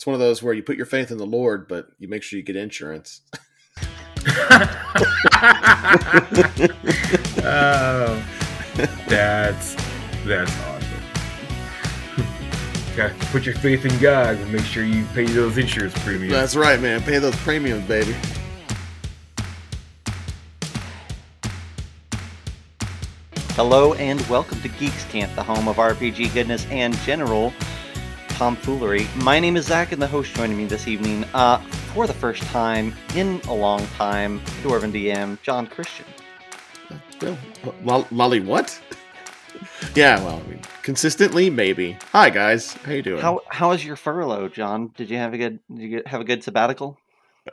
It's one of those where you put your faith in the Lord, but you make sure you get insurance. oh, that's that's awesome. Got to put your faith in God and make sure you pay those insurance premiums. That's right, man. Pay those premiums, baby. Hello and welcome to Geeks Camp, the home of RPG goodness and general tomfoolery. My name is Zach, and the host joining me this evening, uh, for the first time in a long time, Dwarven DM John Christian. Well, Lolly, what? yeah, well, I mean, consistently, maybe. Hi, guys. How you doing? How how was your furlough, John? Did you have a good did you have a good sabbatical?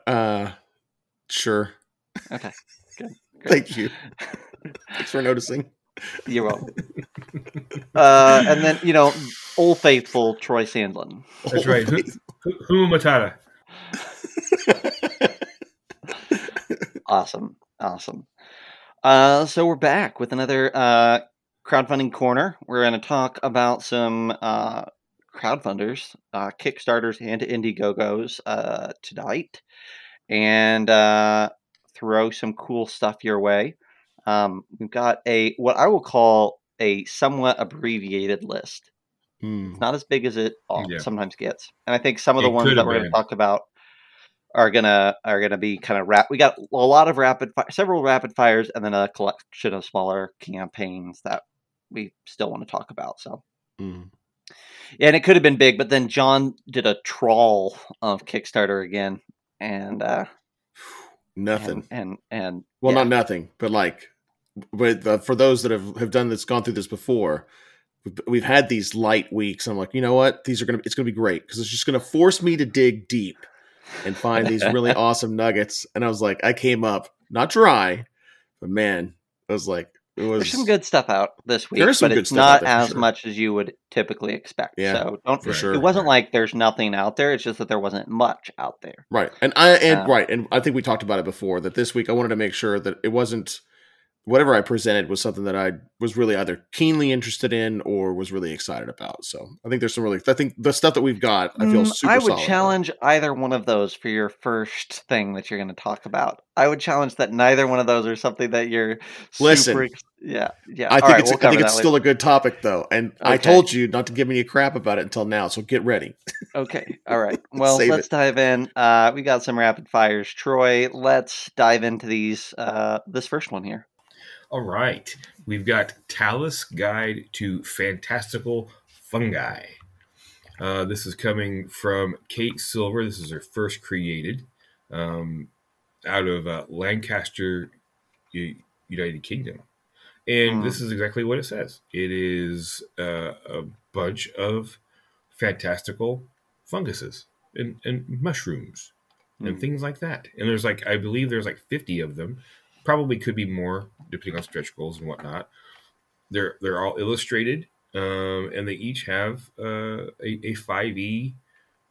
Uh, sure. Okay, good. good. Thank you. Thanks for noticing. You're welcome. uh, and then you know, old faithful Troy Sandlin. That's right. Huma Matata. Awesome, awesome. Uh, so we're back with another uh, crowdfunding corner. We're going to talk about some uh, crowdfunders, uh, Kickstarters, and Indiegogos uh, tonight, and uh, throw some cool stuff your way. Um, we've got a what I will call a somewhat abbreviated list. Hmm. It's not as big as it all, Yeah. sometimes gets, and I think some of the It ones that we're going to talk about are gonna are gonna be kind of rap. We got a lot of rapid, fi- several rapid fires, and then a collection of smaller campaigns that we still want to talk about. So, Hmm. and it could have been big, but then John did a trawl of Kickstarter again, and uh, Nothing. and and, and well, yeah. not nothing, but like, with uh, for those that have have done this, gone through this before, we've, we've had these light weeks. I'm like, you know what? These are gonna. It's gonna be great because it's just gonna force me to dig deep and find these really awesome nuggets. And I was like, I came up not dry, but man, I was like, it was There's some good stuff out this week, There is some but good it's stuff out not as sure. much as you would typically expect. Yeah, so don't. for sure. It wasn't like there's nothing out there. It's just that there wasn't much out there. Right. And I and Um, right, and I think we talked about it before that this week I wanted to make sure that it wasn't whatever I presented was something that I was really either keenly interested in or was really excited about. So I think there's some really I think the stuff that we've got I feel Mm, super I would solid about. challenge either one of those for your first thing that you're going to talk about. I would challenge that neither one of those are something that you're Listen. super. yeah, yeah. I think right, it's we'll I think it's later. still a good topic though. And I told you not to give me a crap about it until now, so get ready. Okay. All right. Well, Save let's dive in. Uh, we got some rapid fires. Troy, let's dive into these. Uh, this first one here. All right. We've got Tallith's Guide to Fantastical Fungi. Uh, this is coming from Kate Silver. This is her first created um, out of uh, Lancaster, U- United Kingdom. And Hmm. this is exactly what it says it is uh, a bunch of fantastical funguses and, and mushrooms and Hmm. things like that. And there's like, I believe there's like 50 of them. Probably could be more depending on stretch goals and whatnot. They're they're all illustrated, um, and they each have uh, a, a 5e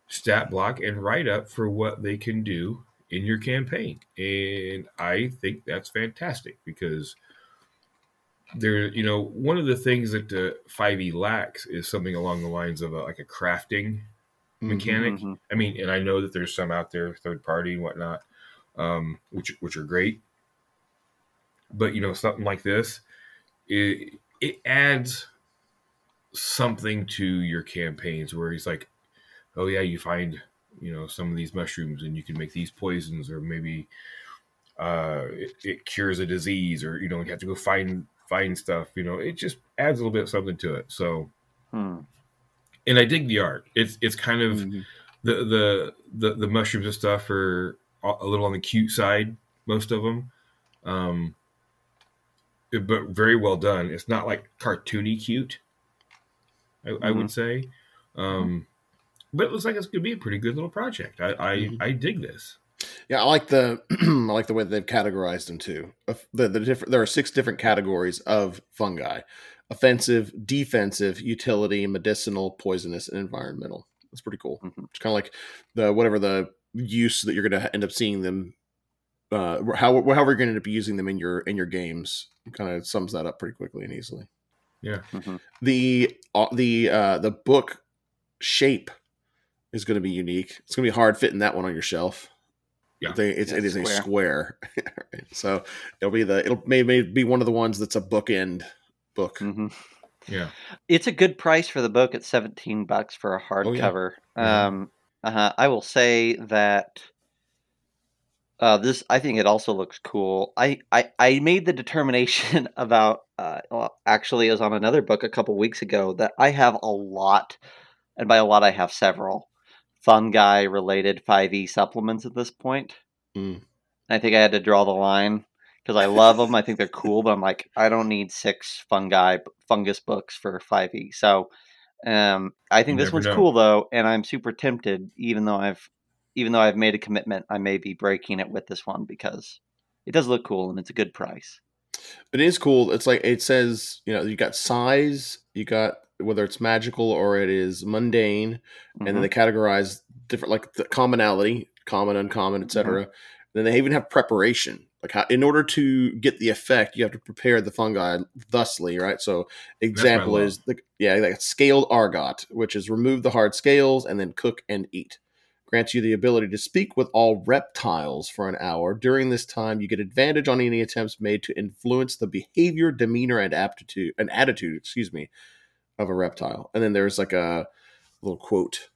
stat block and write up for what they can do in your campaign. And I think that's fantastic because there, you know, one of the things that uh, 5e lacks is something along the lines of a, like a crafting mechanic. Mhm. I mean, and I know that there's some out there, third party and whatnot, um, which which are great. But you know, something like this, it it adds something to your campaigns where he's like, oh yeah, you find you know some of these mushrooms and you can make these poisons, or maybe uh, it, it cures a disease, or you know, you have to go find find stuff. You know, it just adds a little bit of something to it. So, Hmm. and I dig the art. It's it's kind of Mhm. the the the, the mushrooms and stuff are a a little on the cute side most of them um but very well done it's not like cartoony cute i, I would say um but it looks like it's gonna be a pretty good little project i i, Mhm. I dig this Yeah, I like the I like the way they've categorized them too. The, the different there are six different categories of fungi: offensive, defensive, utility, medicinal, poisonous, and environmental. That's pretty cool. Mhm. It's kind of like the whatever the use that you're going to end up seeing them. Uh, how however you're going to end up using them in your in your games kind of sums that up pretty quickly and easily. yeah Mhm. The uh, the uh, the book shape is going to be unique. It's going to be hard fitting that one on your shelf. Yeah. They, it's, Yeah, it is a square. square. So it'll be the it'll may, may be one of the ones that's a bookend book. hmm Yeah. It's a good price for the book. at seventeen bucks for a Oh, yeah. hardcover. Um, uh, I will say that uh, this. I think it also looks cool. I I, I made the determination about. Uh, well, actually, it was on another book a couple weeks ago that I have a lot, and by a lot I have several fungi related five E supplements at this point. Mm. I think I had to draw the line because I love them. I think they're cool, but I'm like, I don't need six fungi fungus books for 5e. So, um, I think You this one's know. cool though, and I'm super tempted. Even though I've, even though I've made a commitment, I may be breaking it with this one because it does look cool and it's a good price. It is cool. It's like it says, you know, you got size, you got whether it's magical or it is mundane, and then Mhm. they categorize different like the commonality, common, uncommon, etc. Mm-hmm. Then they even have preparation. Like how, in order to get the effect, you have to prepare the fungi thusly, right? So example is the yeah, like scaled ergot, which is remove the hard scales and then cook and eat. Grants you the ability to speak with all reptiles for an hour. During this time, you get advantage on any attempts made to influence the behavior, demeanor, and aptitude and attitude, excuse me, of a reptile. And then there's like a little quote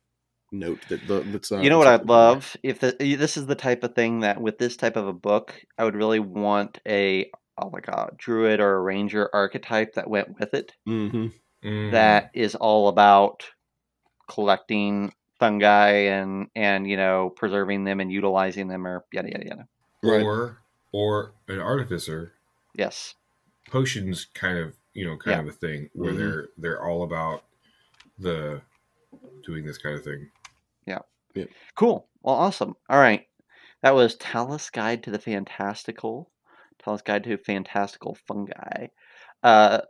note that the that's uh, you know what I'd love if the, this is the type of thing that with this type of a book, I would really want a, a like a druid or a ranger archetype that went with it. Mhm. Mm. that is all about collecting fungi and and you know preserving them and utilizing them or yada yada yada. Right. or or an artificer Yes. potions kind of you know kind Yeah. of a thing where Mhm. they're they're all about the doing this kind of thing. Yeah. Cool. Well, awesome. All right. That was Tallith's Guide to the Fantastical. Tallith's Guide to Fantastical Fungi. Uh,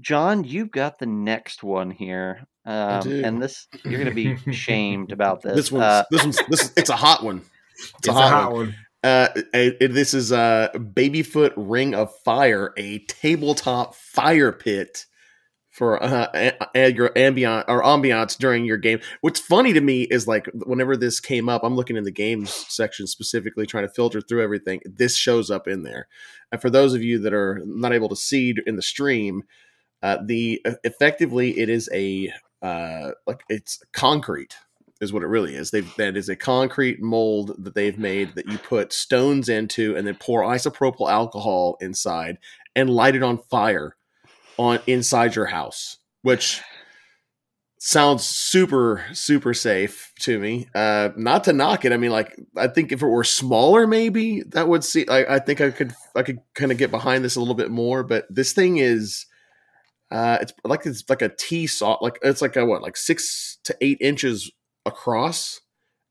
John, you've got the next one here. Um, and this you're going to be shamed about this. This one's Uh, this one's this it's a hot one. It's, a hot, one. Uh, it- it- this is a uh, Babyfoot Ring of Fire, a tabletop fire pit for uh, a- a- your ambient or ambiance during your game. What's funny to me is like whenever this came up, I'm looking in the games section specifically, trying to filter through everything. This shows up in there, and for those of you that are not able to see in the stream, uh, the effectively it is a uh, like it's concrete is what it really is. They've that is a concrete mold that they've made that you put stones into and then pour isopropyl alcohol inside and light it on fire on inside your house, which sounds super super safe to me. Uh, not to knock it. I mean, like I think if it were smaller, maybe that would see. I, I think I could I could kind of get behind this a little bit more. But this thing is. Uh, it's like it's like a tea saw, like it's like a what, like six to eight inches across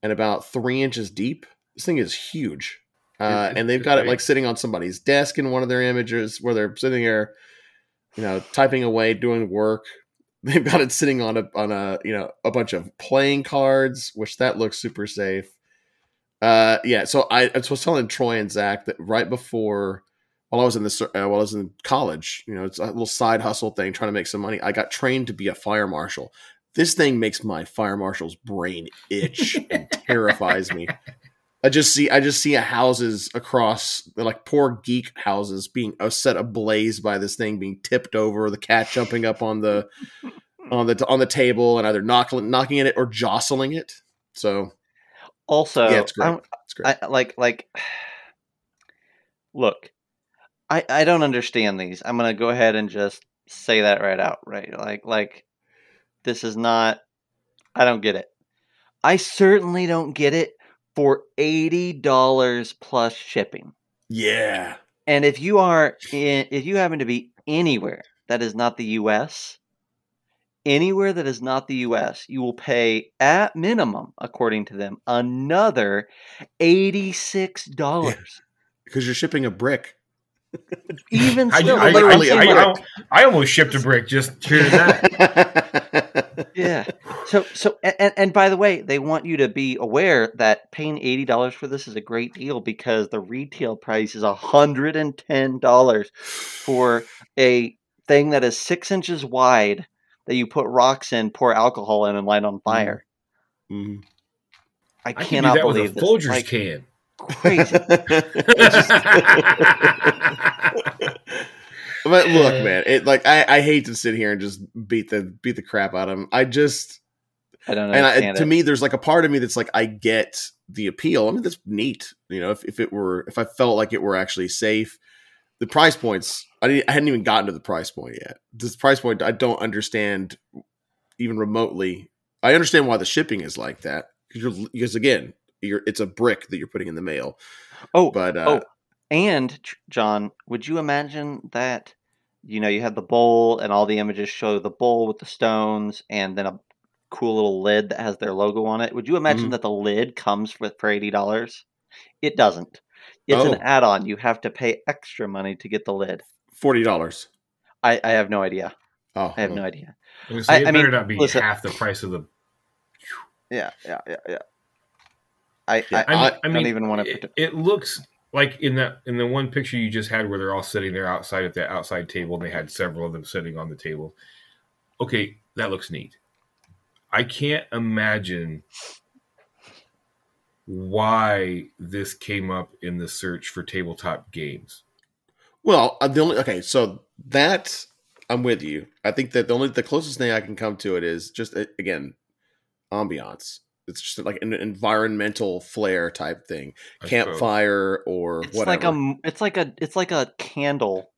and about three inches deep. This thing is huge, uh, and they've got it like sitting on somebody's desk in one of their images where they're sitting there, you know, typing away, doing work. They've got it sitting on a on a you know a bunch of playing cards, which that looks super safe. Uh, yeah, so I, I was telling Troy and Zach that right before while I was in this uh, while I was in college, you know, it's a little side hustle thing, trying to make some money. I got trained to be a fire marshal. This thing makes my fire marshal's brain itch and terrifies me. I just see I just see a houses across like poor geek houses being uh, set ablaze by this thing being tipped over, the cat jumping up on the on the on the table and either knocking knocking at it or jostling it. So also, yeah, it's great. I'm- it's great. I like like look, I I don't understand these. I'm gonna go ahead and just say that right out, right? Like like this is not I don't get it. I certainly don't get it for eighty dollars plus shipping. yeah. And if you are in, if you happen to be anywhere that is not the US, anywhere that is not the US, you will pay at minimum, according to them, another $86. Because you're shipping a brick. Even I, still, I, I, literally a I, I, brick. I almost shipped a brick just hearing that. yeah. So so and, and by the way, they want you to be aware that paying eighty dollars for this is a great deal because the retail price is hundred and ten dollars for a thing that is six inches wide that you put rocks in, pour alcohol in, and light on fire. Mhm. I I can do cannot that with believe a this. Folgers Like, can. Crazy. but look, man, it like I, I hate to sit here and just beat the beat the crap out of him. I just I don't know. and I, to me, there's like a part of me that's like I get the appeal. I mean, that's neat. You know, if, if it were if I felt like it were actually safe, the price points. I didn't, I hadn't even gotten to the price point yet. This price point, I don't understand even remotely. I understand why the shipping is like that because because again, you're it's a brick that you're putting in the mail. oh, But uh, oh, and John, would you imagine that? You know, you have the bowl, and all the images show the bowl with the stones, and then a cool little lid that has their logo on it. Would you imagine Mhm. that the lid comes with for eighty dollars? It doesn't. It's Oh. an add-on. You have to pay extra money to get the lid. forty dollars. I, I have no idea. Oh, I have well. no idea. I, was gonna I- it I better mean, not be listen- half the price of the. Yeah, yeah, yeah, yeah. I, Yeah, I, I, I, mean, I don't mean, even want to. It, it looks like in that in the one picture you just had where they're all sitting there outside at the outside table, and they had several of them sitting on the table. Okay, that looks neat. I can't imagine why this came up in the search for tabletop games. Well, uh, the only okay, so that I'm with you. I think that the only the closest thing I can come to it is just again ambiance. It's just like an environmental flare type thing, I suppose. campfire or It's whatever. like a. m- It's like a. It's like a candle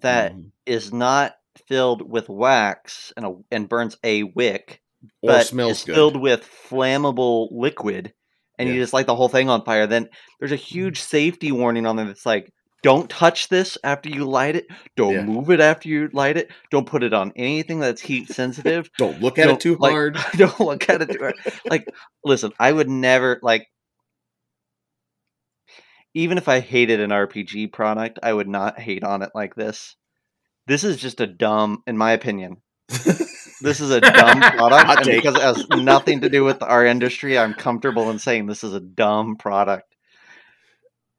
that Mhm. is not filled with wax and a, and burns a wick, or but smells is good. filled with flammable liquid, and you just light the whole thing on fire. Then there's a huge safety warning on there that's like, "Don't touch this after you light it. Don't Yeah. move it after you light it. Don't put it on anything that's heat sensitive. Don't look at Don't, it too like, hard. don't look at it too hard. Like, listen, I would never like. Even if I hated an RPG product, I would not hate on it like this. This is just a dumb, in my opinion. This is a dumb product, and because it has nothing to do with our industry, I'm comfortable in saying this is a dumb product.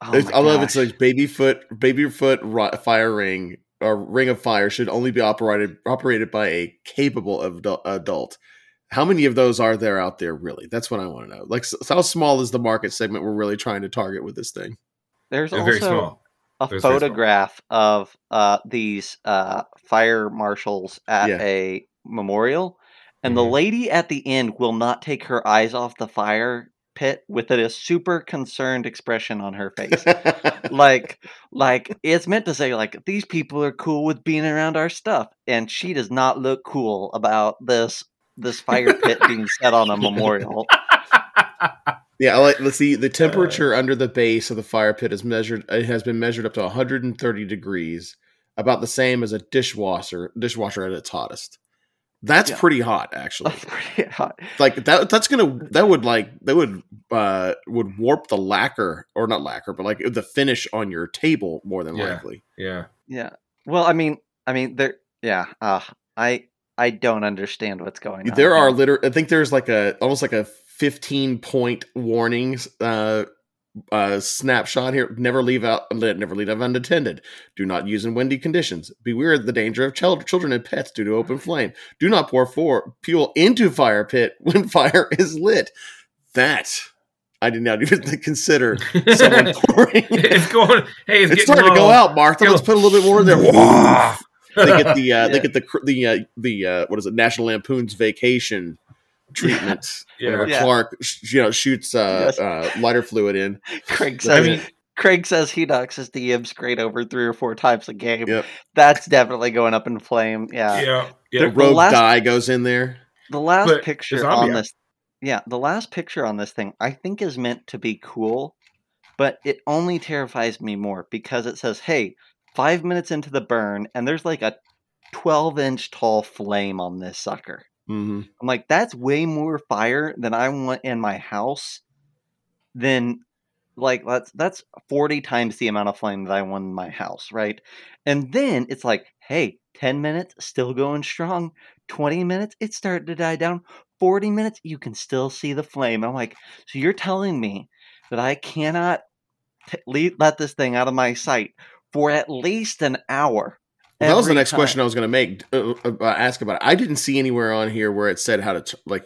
Oh It's- my I love it's like baby foot, baby foot ri- fire ring or ring of fire should only be operated operated by a capable of adult- adult. How many of those are there out there? Really, that's what I want to know. Like, s how small is the market segment we're really trying to target with this thing? There's They're also very small. a There's very small. photograph of uh, these uh, fire marshals at Yeah. a memorial, and the Mhm. lady at the end will not take her eyes off the fire pit with a super concerned expression on her face. like, like it's meant to say, like these people are cool with being around our stuff, and she does not look cool about this this fire pit being set on a memorial. Yeah, I like let's see. The uh. temperature under the base of the fire pit is measured. It has been measured up to 130 degrees, about the same as a dishwasher dishwasher at its hottest. That's Yeah. pretty hot, actually. That's pretty hot. like that. That's gonna. That would like that would uh would warp the lacquer or not lacquer, but like the finish on your table more than Yeah. likely. Yeah. Yeah. Well, I mean, I mean, there. Yeah. Uh, I I don't understand what's going on. There are here. liter. I think there's like a almost like a 15 point warnings uh uh snapshot here. Never leave out never leave out unattended. Do not use in windy conditions. Beware of the danger of child, children and pets due to open flame. Do not pour for fuel into fire pit when fire is lit. That i did not even consider someone pouring. It's going. Hey, it's, it's getting starting to go out martha. Let's put a little bit more in there. They get the uh, they get the the uh, the uh, what is it? National Lampoon's Vacation treatment. Yeah. Whenever Yeah. Clark sh- you know shoots uh, Yes. uh, lighter fluid in. Craig I says. mean- Craig says he knocks his DMs great over three or four times a game. Yep. That's definitely going up in flame. Yeah. Yeah. The Yeah. rogue last- dye goes in there. The last But picture on ambiance. this, yeah, the last picture on this thing, I think is meant to be cool, but it only terrifies me more because it says, "Hey, five minutes into the burn, and there's like a 12 inch tall flame on this sucker." Hmm I'm like, that's way more fire than I want in my house. Than like that's that's 40 times the amount of flame that I want in my house, right? And then it's like, hey, 10 minutes, still going strong. 20 minutes, it's starting to die down. 40 minutes, you can still see the flame. I'm like, so you're telling me that I cannot t- let this thing out of my sight for at least an hour. Well, that was the every next question. I was going to make. Uh, uh, ask about. It. I didn't see anywhere on here where it said how to t- like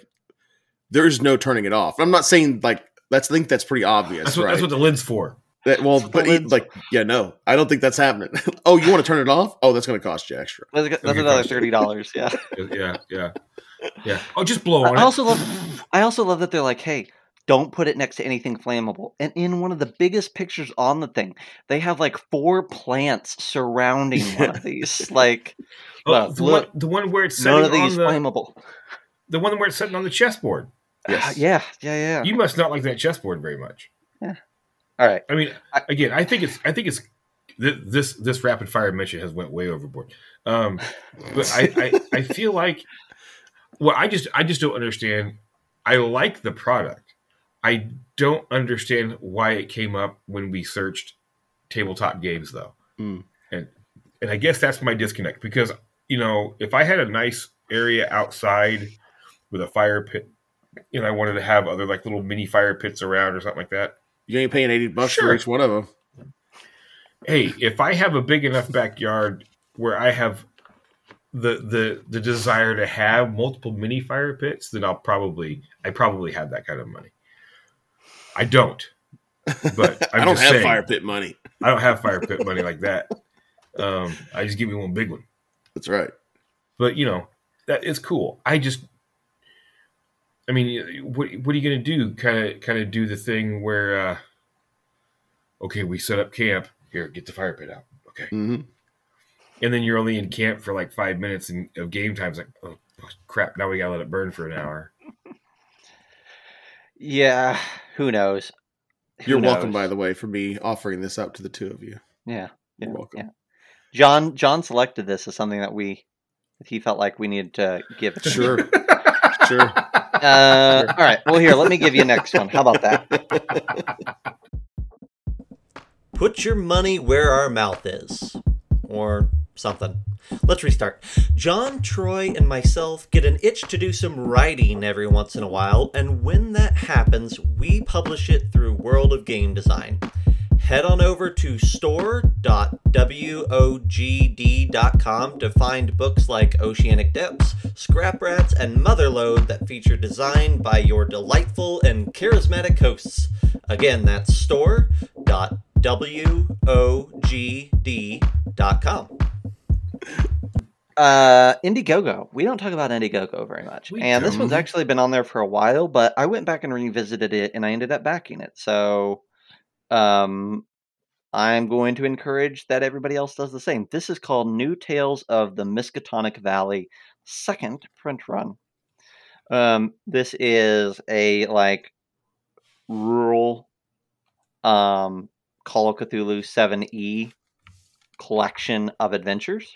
there is no turning it off. I'm not saying like that's. I think that's pretty obvious, That's what, right? that's what the lid's for. That- well, but the he- like, yeah, no, I don't think that's happening. oh, you want to turn it off? Oh, that's going to cost you extra. That's, that's another thirty dollars. Yeah. Yeah, yeah, yeah. Oh, just blow on I it. also love. I also love that they're like, hey. Don't put it next to anything flammable. And in one of the biggest pictures on the thing, they have like four plants surrounding one of these. Like Oh, well, the, look, one, the one where it's none sitting of these on the, flammable. the one where it's sitting on the chessboard. Yes. Uh, yeah, yeah, yeah. You must not like that chessboard very much. Yeah. All right. I mean, again, I think it's I think it's this this rapid fire mention has went way overboard. Um, but I, I I feel like well, I just I just don't understand. I like the product. I don't understand why it came up when we searched tabletop games though. Mm. And and I guess that's my disconnect because you know, if I had a nice area outside with a fire pit and I wanted to have other like little mini fire pits around or something like that, You ain't paying 80 bucks for each one of them. hey, if I have a big enough backyard where I have the the the desire to have multiple mini fire pits, then I'll probably I probably have that kind of money. I don't. But I'm I don't just have saying. fire pit money. I don't have fire pit money like that. Um, I just give me one big one. That's right. But you know, that it's cool. I just I mean, what what are you going to do? Kind of kind of do the thing where uh okay, we set up camp. Here, get the fire pit out. Okay. hmm and then you're only in camp for like five minutes and of game time. It's like oh, crap now we gotta let it burn for an hour Yeah. Who knows? Who You're welcome, by the way, for me offering this up to the two of you. Yeah. You're welcome. yeah. John John selected this as something that we that he felt like we needed to give. it to. Sure. sure. Uh, all right. Well, here, let me give you next one. How about that? Put your money where our mouth is. Or something. Let's restart. John, Troy, and myself get an itch to do some writing every once in a while, and when that happens, we publish it through World of Game Design. Head on over to store.wogd.com to find books like Oceanic Depths, Scrap Rats, and Motherload that feature design by your delightful and charismatic hosts. Again, that's store.wogd.com. Uh, Indiegogo. We don't talk about Indiegogo very much, We and this don't. one's actually been on there for a while. But I went back and revisited it, and I ended up backing it. So, um, I'm going to encourage that everybody else does the same. This is called New Tales of the Miskatonic Valley, second print run. Um, this is a like rural, um, Call of Cthulhu 7e collection of adventures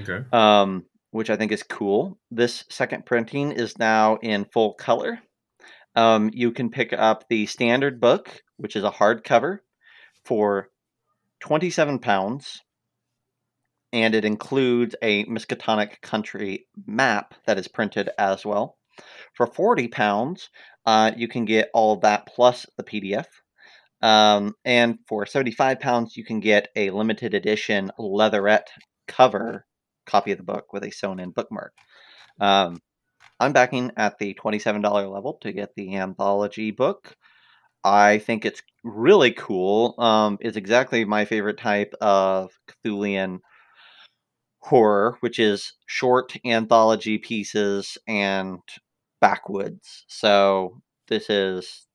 okay um, which I think is cool. This second printing is now in full color. Um, you can pick up the standard book, which is a hardcover, for 27 pounds. And it includes a Miskatonic country map that is printed as well. For 40 pounds, uh, you can get all that plus the PDF. Um, and for 75 pounds, you can get a limited edition leatherette cover copy of the book with a sewn in bookmark. Um, I'm backing at the $27 level to get the anthology book. I think it's really cool. Um, it's exactly my favorite type of Cthulian horror, which is short anthology pieces and backwoods. So this is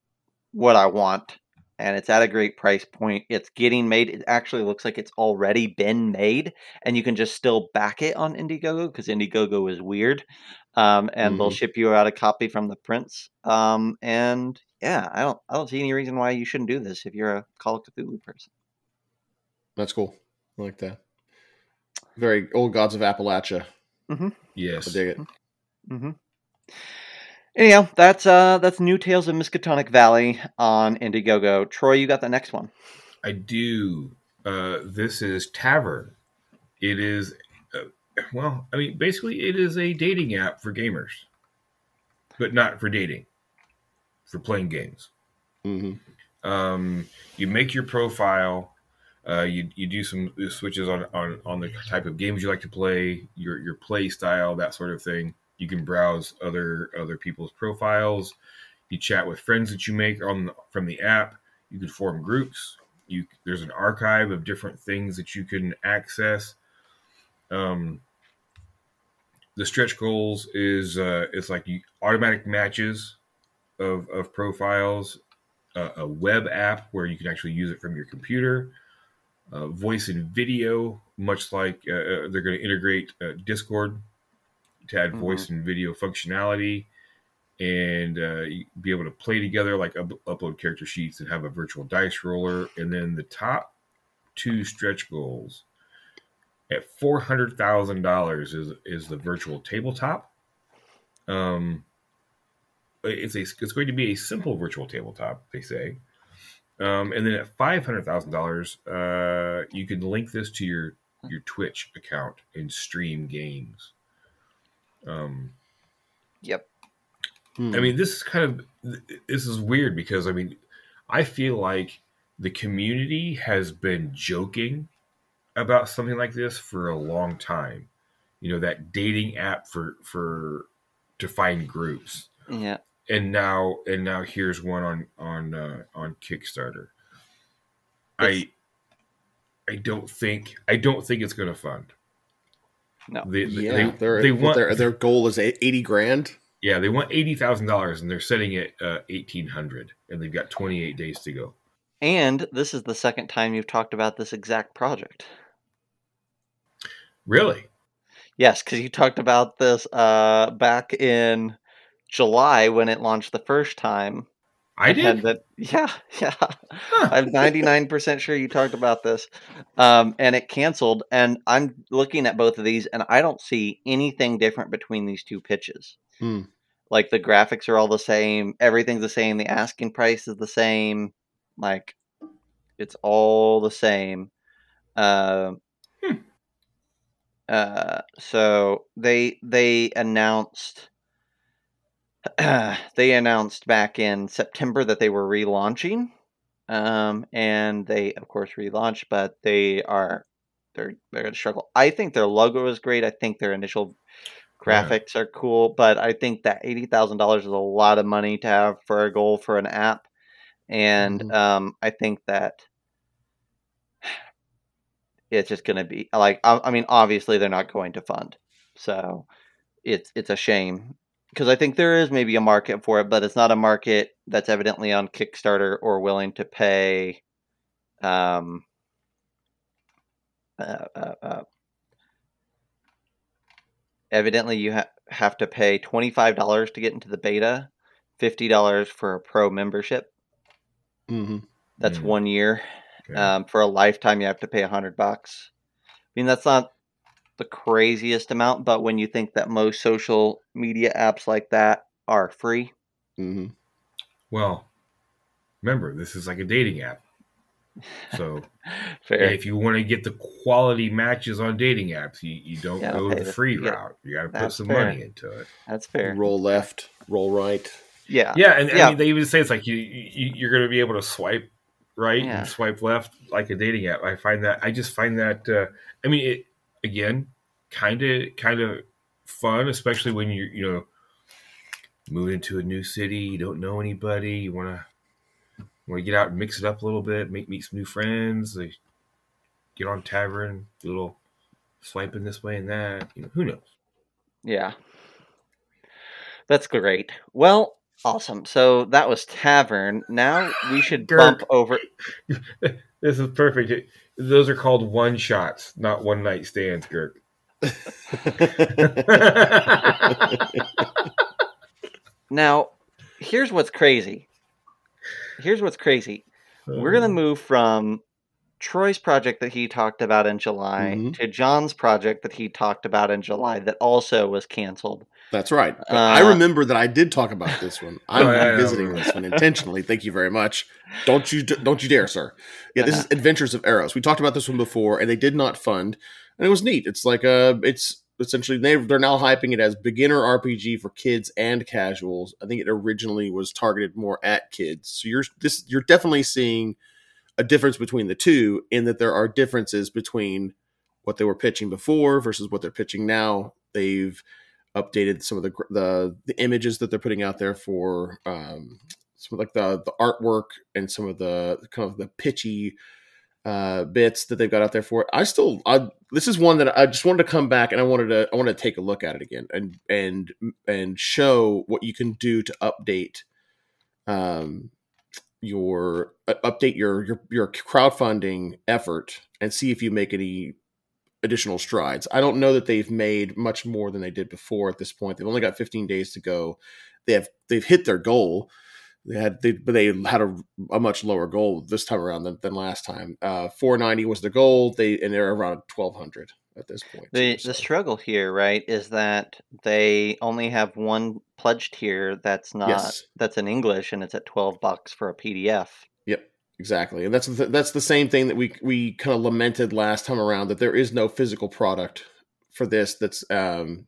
what I want. And it's at a great price point. It's getting made. It actually looks like it's already been made and you can just still back it on Indiegogo because Indiegogo is weird, um, and they'll Mhm. ship you out a copy from the prints. Um, and yeah, I don't, I don't see any reason why you shouldn't do this if you're a Call of Cthulhu person. That's cool. I like that. Very old gods of Appalachia. Mm-hmm. yes I dig it. hmm Anyhow, that's uh, that's New Tales of Miskatonic Valley on Indiegogo. Troy, you got the next one. i do. Uh this is tavern. It is uh, well i mean basically it is a dating app for gamers but not for dating for playing games. Hmm um, you make your profile uh, you, you do some switches on, on, on the type of games you like to play your, your play style that sort of thing You can browse other other people's profiles. You chat with friends that you make on from the app. You can form groups. You there's an archive of different things that you can access. Um, the stretch goals is uh, it's like you, automatic matches of of profiles, uh, a web app where you can actually use it from your computer, uh, voice and video, much like uh, uh they're going to integrate uh, Discord to add Mhm. voice and video functionality and uh, be able to play together like up- upload character sheets and have a virtual dice roller. And then the top two stretch goals at four hundred thousand dollars is is the virtual tabletop. Um it's a it's going to be a simple virtual tabletop they say. Um, and then at five hundred thousand dollars uh, you can link this to your your twitch account and stream games um Yep. Hmm. I mean, this is kind of this is weird because I mean, I feel like the community has been joking about something like this for a long time. You know, that dating app for for to find groups, Yeah. and now and now here's one on on uh, on Kickstarter. I I don't think I don't think it's going to fund. No. They, they- yeah, they, their they want their their goal is eighty grand. Yeah, they want eighty thousand dollars, and they're setting it uh, eighteen hundred, and they've got twenty eight days to go. And this is the second time you've talked about this exact project. Really? Yes, because you talked about this uh, back in July when it launched the first time. I and had did. that. Yeah, yeah. Huh. I'm 99% sure you talked about this. Um, and it canceled. And I'm looking at both of these, and I don't see anything different between these two pitches. Hmm. Like the graphics are all the same, everything's the same, the asking price is the same. Like it's all the same. Um Hmm. uh, so they they announced they announced back in September that they were relaunching, um, and they of course relaunched, but they are they're they're gonna struggle. I think their logo is great. I think their initial Yeah. graphics are cool, but I think that eighty thousand dollars is a lot of money to have for a goal for an app, and Mhm. um, I think that it's just going to be like I, I mean obviously they're not going to fund so it's it's a shame because i think there is maybe a market for it but it's not a market that's evidently on kickstarter or willing to pay um uh, uh, uh, evidently you ha- have to pay $25 to get into the beta $50 for a pro membership hmm that's Mm. one year Okay. um, for a lifetime, you have to pay a hundred bucks. I mean, that's not the craziest amount, but when you think that most social media apps like that are free, hmm well, remember this is like a dating app, so fair. if you want to get the quality matches on dating apps, you, you don't Yeah, go okay, the the- free yeah, route. You got to put that's some fair. money into it. That's fair. Roll left, roll right. Yeah. Yeah, and Yeah. I mean they even say it's like you, you you're going to be able to swipe right Yeah. and swipe left like a dating app. I find that I just find that uh, I mean it again kind of kind of fun, especially when you're you know moving into a new city, you don't know anybody, you want to want to get out and mix it up a little bit, make meet some new friends, like, get on tavern, do a little swiping this way and that. You know, who knows? Yeah. That's great. Well, awesome. So that was Tavern. Now we should bump over. This is perfect. Those are called one shots, not one night stands, Girk. Now, here's what's crazy. Here's what's crazy. We're going to move from Troy's project that he talked about in July Mhm. to John's project that he talked about in July that also was canceled. That's right. But I Uh, remember that I did talk about this one. I'm Oh, yeah, yeah, revisiting yeah. this one intentionally. Thank you very much. Don't you don't you dare, sir. Yeah, this is Adventures of Aros. We talked about this one before, and they did not fund, and it was neat. It's like uh it's essentially they they're now hyping it as beginner RPG for kids and casuals. I think it originally was targeted more at kids. So you're this you're definitely seeing a difference between the two in that there are differences between what they were pitching before versus what they're pitching now. They've updated some of the the the images that they're putting out there for um, some like the the artwork and some of the kind of the pitchy uh, bits that they've got out there for it. I still, I this is one that I just wanted to come back and I wanted to I wanted to take a look at it again and and and show what you can do to update um your uh, update your your your crowdfunding effort and see if you make any additional strides. I don't know that they've made much more than they did before at this point. They've only got 15 days to go. They have they've hit their goal. They had they but they had a, a much lower goal this time around than, than last time. Uh 490 was the goal. They and they're around 1200 at this point. The too, the struggle here, right, is that they only have one pledged tier that's not Yes. that's in English and it's at twelve bucks for a PDF. Exactly, and that's the, that's the same thing that we we kind of lamented last time around that there is no physical product for this. That's um,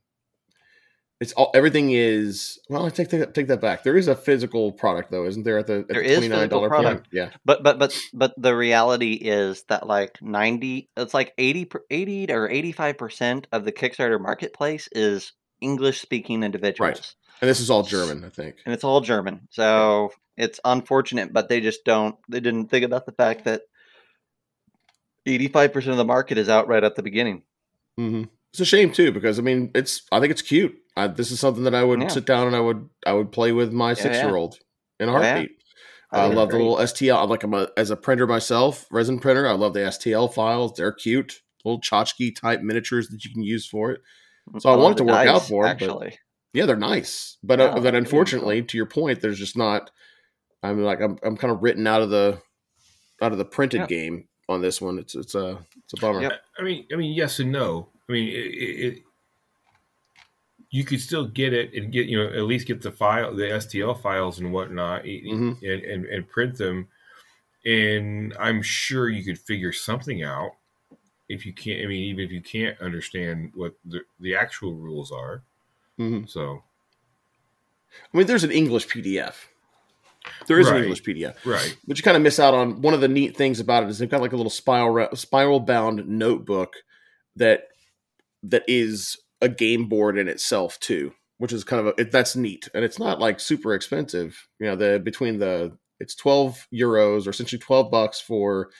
it's all everything is. Well, I take that take that back. There is a physical product though, isn't there? At the, at There nine physical dollar point, product. yeah, But but but but the reality is that like ninety, it's like 80, 80 or eighty five percent of the Kickstarter marketplace is English speaking individuals, and this is all German, I think. and it's all German. So it's unfortunate, but they just don't. They didn't think about the fact that eighty five percent of the market is out right at the beginning. hmm It's a shame too because I mean it's I think it's cute. I, this is something that I would Yeah. sit down and I would I would play with my six year old in a Oh, heartbeat. I I love the little STL. I'm like I'm a, as a printer myself, resin printer. I love the STL files. They're cute, little tchotchke type miniatures that you can use for it. So I love want it to work out dice, for 'em, but- actually. Yeah, they're nice, but Yeah, uh, but beautiful. unfortunately, to your point, there's just not. I'm like I'm I'm kind of written out of the out of the printed Yeah. game on this one. It's it's a it's a bummer. Yep. I mean, I mean, yes and no. I mean, it, it, it you could still get it and get you know at least get the file, the STL files and whatnot, Mhm. and, and and print them. And I'm sure you could figure something out if you can't. I mean, even if you can't understand what the the actual rules are. Mhm. So I mean, there's an English PDF. There is Right. an English PDF. right, but you kind of miss out on one of the neat things about it is they've got like a little spiral spiral bound notebook that that is a game board in itself too which is kind of a, it, that's neat and it's not like super expensive you know the between the it's 12 euros or essentially 12 bucks for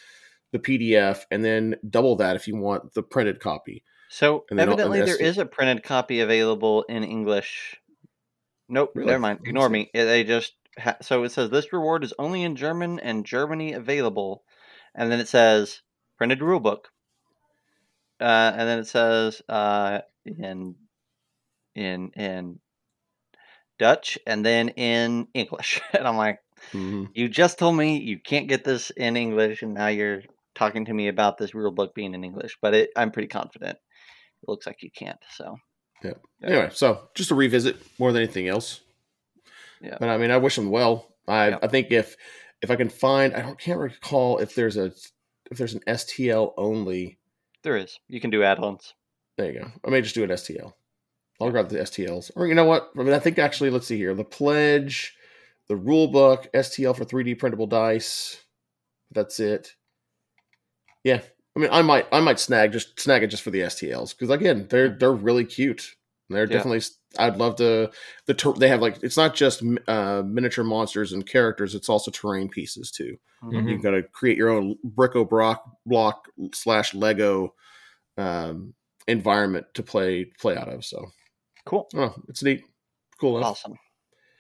the pdf and then double that if you want the printed copy So And then all- and evidently there is a printed copy available in English. Nope, Really? never mind. Ignore me. Eh, They just ha- so it says this reward is only in German and Germany available, and then it says printed rulebook, uh, and then it says uh, in in in Dutch and then in English, and I'm like, Mhm. you just told me you can't get this in English, and now you're talking to me about this rulebook being in English, but it, I'm pretty confident. It looks like you can't. So Yeah. anyway so just a revisit more than anything else Yeah. but i mean i wish them well i Yeah. i think if if i can find i don't can't recall if there's a if there's an stl only there is. You can do add-ons. there you go i may just do an stl i'll grab the stls or you know what i mean i think actually let's see here the pledge the rule book stl for 3d printable dice that's it yeah i mean i might i might snag just snag it just for the stls because again they're they're really cute they're Yeah. definitely i'd love to the ter- they have like it's not just uh miniature monsters and characters it's also terrain pieces too Mhm. you've got to create your own brico block block slash lego um environment to play play out of so Cool. Oh, it's neat cool enough. Awesome.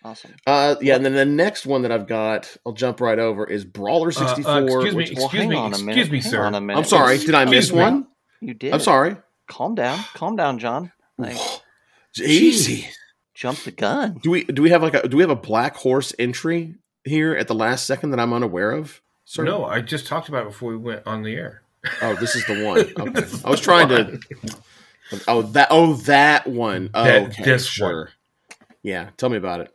Awesome. Uh, yeah, and then the next one that I've got, I'll jump right over, is Brawler Uh, uh, 64. excuse me, which- Excuse well, hang me, on a excuse minute. me, hang sir. On a minute. I'm sorry, did I miss me. one? You did. I'm sorry. Calm down. Calm down, John. Like, Easy. jump the gun. Do we do we have like a do we have a black horse entry here at the last second that I'm unaware of? Sir? No, I just talked about it before we went on the air. Oh, this is the one. Okay. I was trying to. Oh that. Oh that one. Oh, That- okay, this sure. Yeah, tell me about it.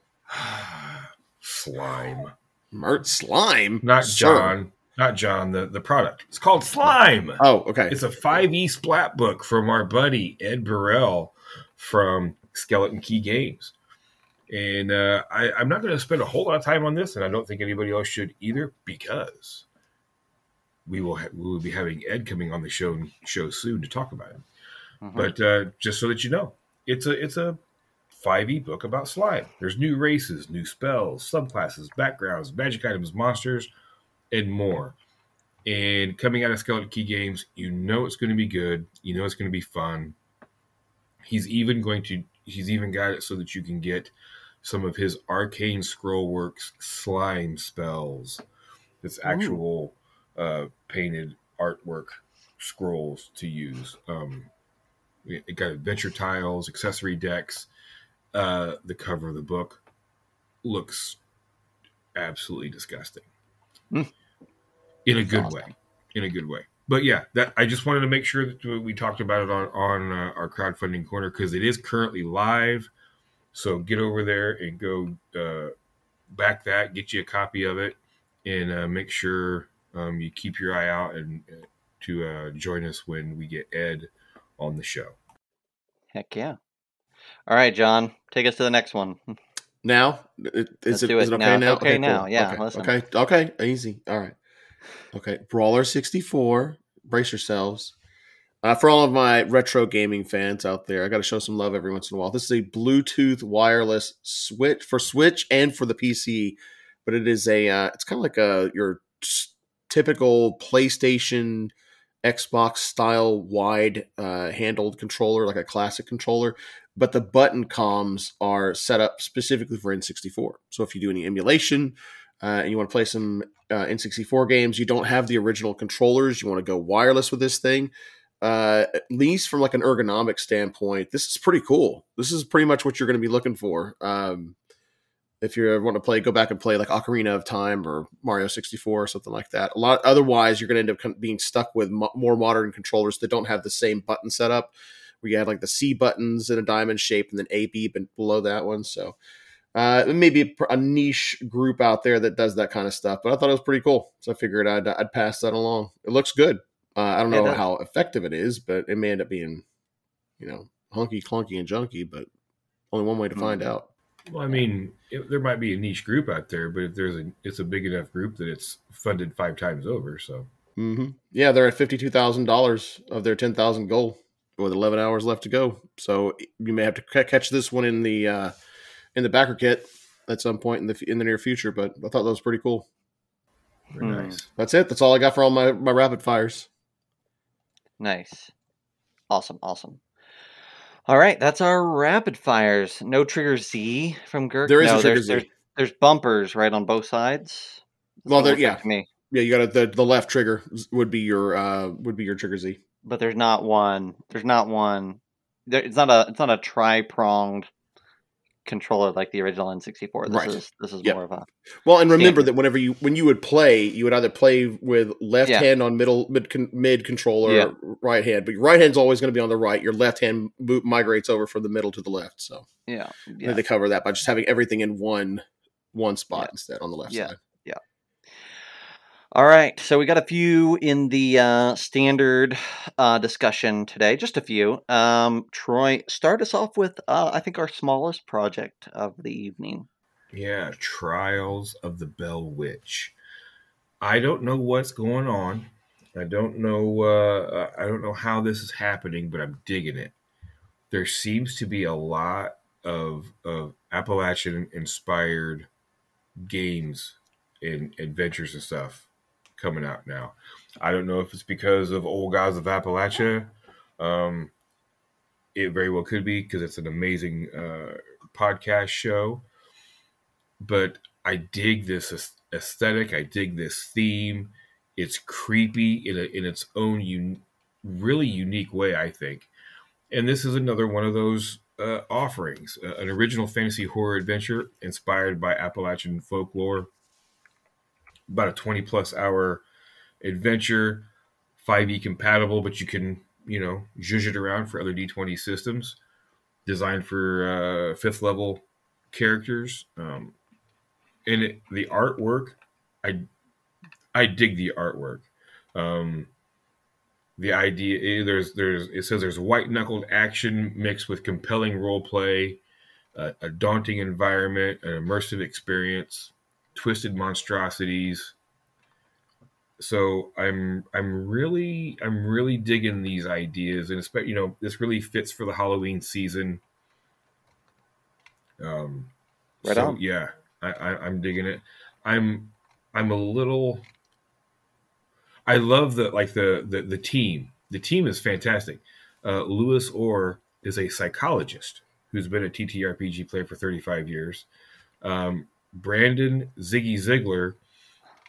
Slime. Mert slime. Not Sir. John. Not John. The the product. It's called slime. Oh, okay. It's a 5e splat book from our buddy Ed Burrell from Skeleton Key Games. And uh, I, I'm not going to spend a whole lot of time on this, and I don't think anybody else should either, because we will ha- we will be having Ed coming on the show show soon to talk about it. Mhm. But uh, just so that you know, it's a it's a 5e book about slime. There's new races, new spells, subclasses, backgrounds, magic items, monsters, and more. And coming out of Skeleton Key Games, you know it's going to be good. You know it's going to be fun. He's even going to he's even got it so that you can get some of his arcane scroll works slime spells. It's actual uh, painted artwork scrolls to use. Um, it got adventure tiles, accessory decks. Uh, the cover of the book looks absolutely disgusting Mm. in a good Awesome. way. In a good way. But yeah, that I just wanted to make sure that we talked about it on on uh, our crowdfunding corner because it is currently live. So get over there and go uh, back that, get you a copy of it, and uh, make sure um, you keep your eye out and uh, to uh, join us when we get Ed on the show. Heck yeah. All right, John, take us to the next one. Now, It- Let's is it, do is it it okay now. now? It's okay now, yeah, Okay. listen. Okay. Okay. Easy. All right. Okay. Brawler sixty four. Brace yourselves. Uh, for all of my retro gaming fans out there, I got to show some love every once in a while. This is a Bluetooth wireless switch for Switch and for the PC, but it is a. Uh, it's kind of like a your typical PlayStation, Xbox style wide uh, handled controller, like a classic controller but the button comms are set up specifically for N64. So if you do any emulation uh, and you want to play some uh, N64 games, you don't have the original controllers, you want to go wireless with this thing. Uh, at least from like an ergonomic standpoint, this is pretty cool. This is pretty much what you're going to be looking for. Um, if you ever want to play, go back and play like Ocarina of Time or Mario 64 or something like that. A lot. Otherwise, you're going to end up being stuck with mo- more modern controllers that don't have the same button setup where you have like the C buttons in a diamond shape and then A, B, below that one. So uh, maybe a, a niche group out there that does that kind of stuff. But I thought it was pretty cool, so I figured I'd I'd pass that along. It looks good. Uh, I don't know does. how effective it is, but it may end up being, you know, honky, clunky, and junky. But only one way to find Mhm. out. Well, I mean, it, there might be a niche group out there, but if there's a, it's a big enough group that it's funded five times over. So hmm Yeah, they're at fifty-two thousand dollars of their ten thousand goal with eleven hours left to go. So you may have to ca- catch this one in the uh, in the backer kit at some point in the f- in the near future. But I thought that was pretty cool. very Hmm. nice. That's it. That's all I got for all my my rapid fires. Nice. Awesome, awesome. All right, that's our rapid fires. No trigger Z from Girk. There is no, a trigger there's, Z. There's, there's bumpers right on both sides. That's Well, there- yeah. like me. Yeah, you got the the left trigger would be your uh would be your trigger Z. But there's not one. There's not one. There, it's not a. It's not a tri pronged controller like the original N64. This Right. is this is Yep. more of a. Well, and remember Standard. that whenever you when you would play, you would either play with left Yeah. hand on middle mid mid controller, Yeah. right hand, but your right hand's always going to be on the right. Your left hand mo- migrates over from the middle to the left. So Yeah. Yeah. they cover that by just having everything in one one spot instead on the left side. All right, so we got a few in the uh, standard uh, discussion today, just a few. Um, Troy, start us off with, uh, I think, our smallest project of the evening. Yeah, Trials of the Bell Witch. I don't know what's going on. I don't know. Uh, I don't know how this is happening, but I'm digging it. There seems to be a lot of of Appalachian inspired games and adventures and stuff coming out now. I don't know if it's because of Old Gods of Appalachia. Um, it very well could be because it's an amazing uh, podcast show but I dig this aesthetic. I dig this theme. It's creepy in a, in its own un, really unique way, I think. And this is another one of those uh, offerings, uh, an original fantasy horror adventure inspired by Appalachian folklore. About a twenty plus hour adventure, 5e compatible, but you can you know zhuzh it around for other D20 systems. Designed for uh, fifth level characters. Um, and it, the artwork, I I dig the artwork. Um, the idea eh, there's there's it says there's white knuckled action mixed with compelling role play, uh, a daunting environment, an immersive experience, twisted monstrosities. So I'm I'm really I'm really digging these ideas, and especially you know this really fits for the Halloween season. Um, Right so, on. Yeah, I, I, I'm digging it. I'm I'm a little. I love the like the the the team. The team is fantastic. Uh, Lewis Orr is a psychologist who's been a TTRPG player for 35 years. Um, Brandon Ziggy Ziegler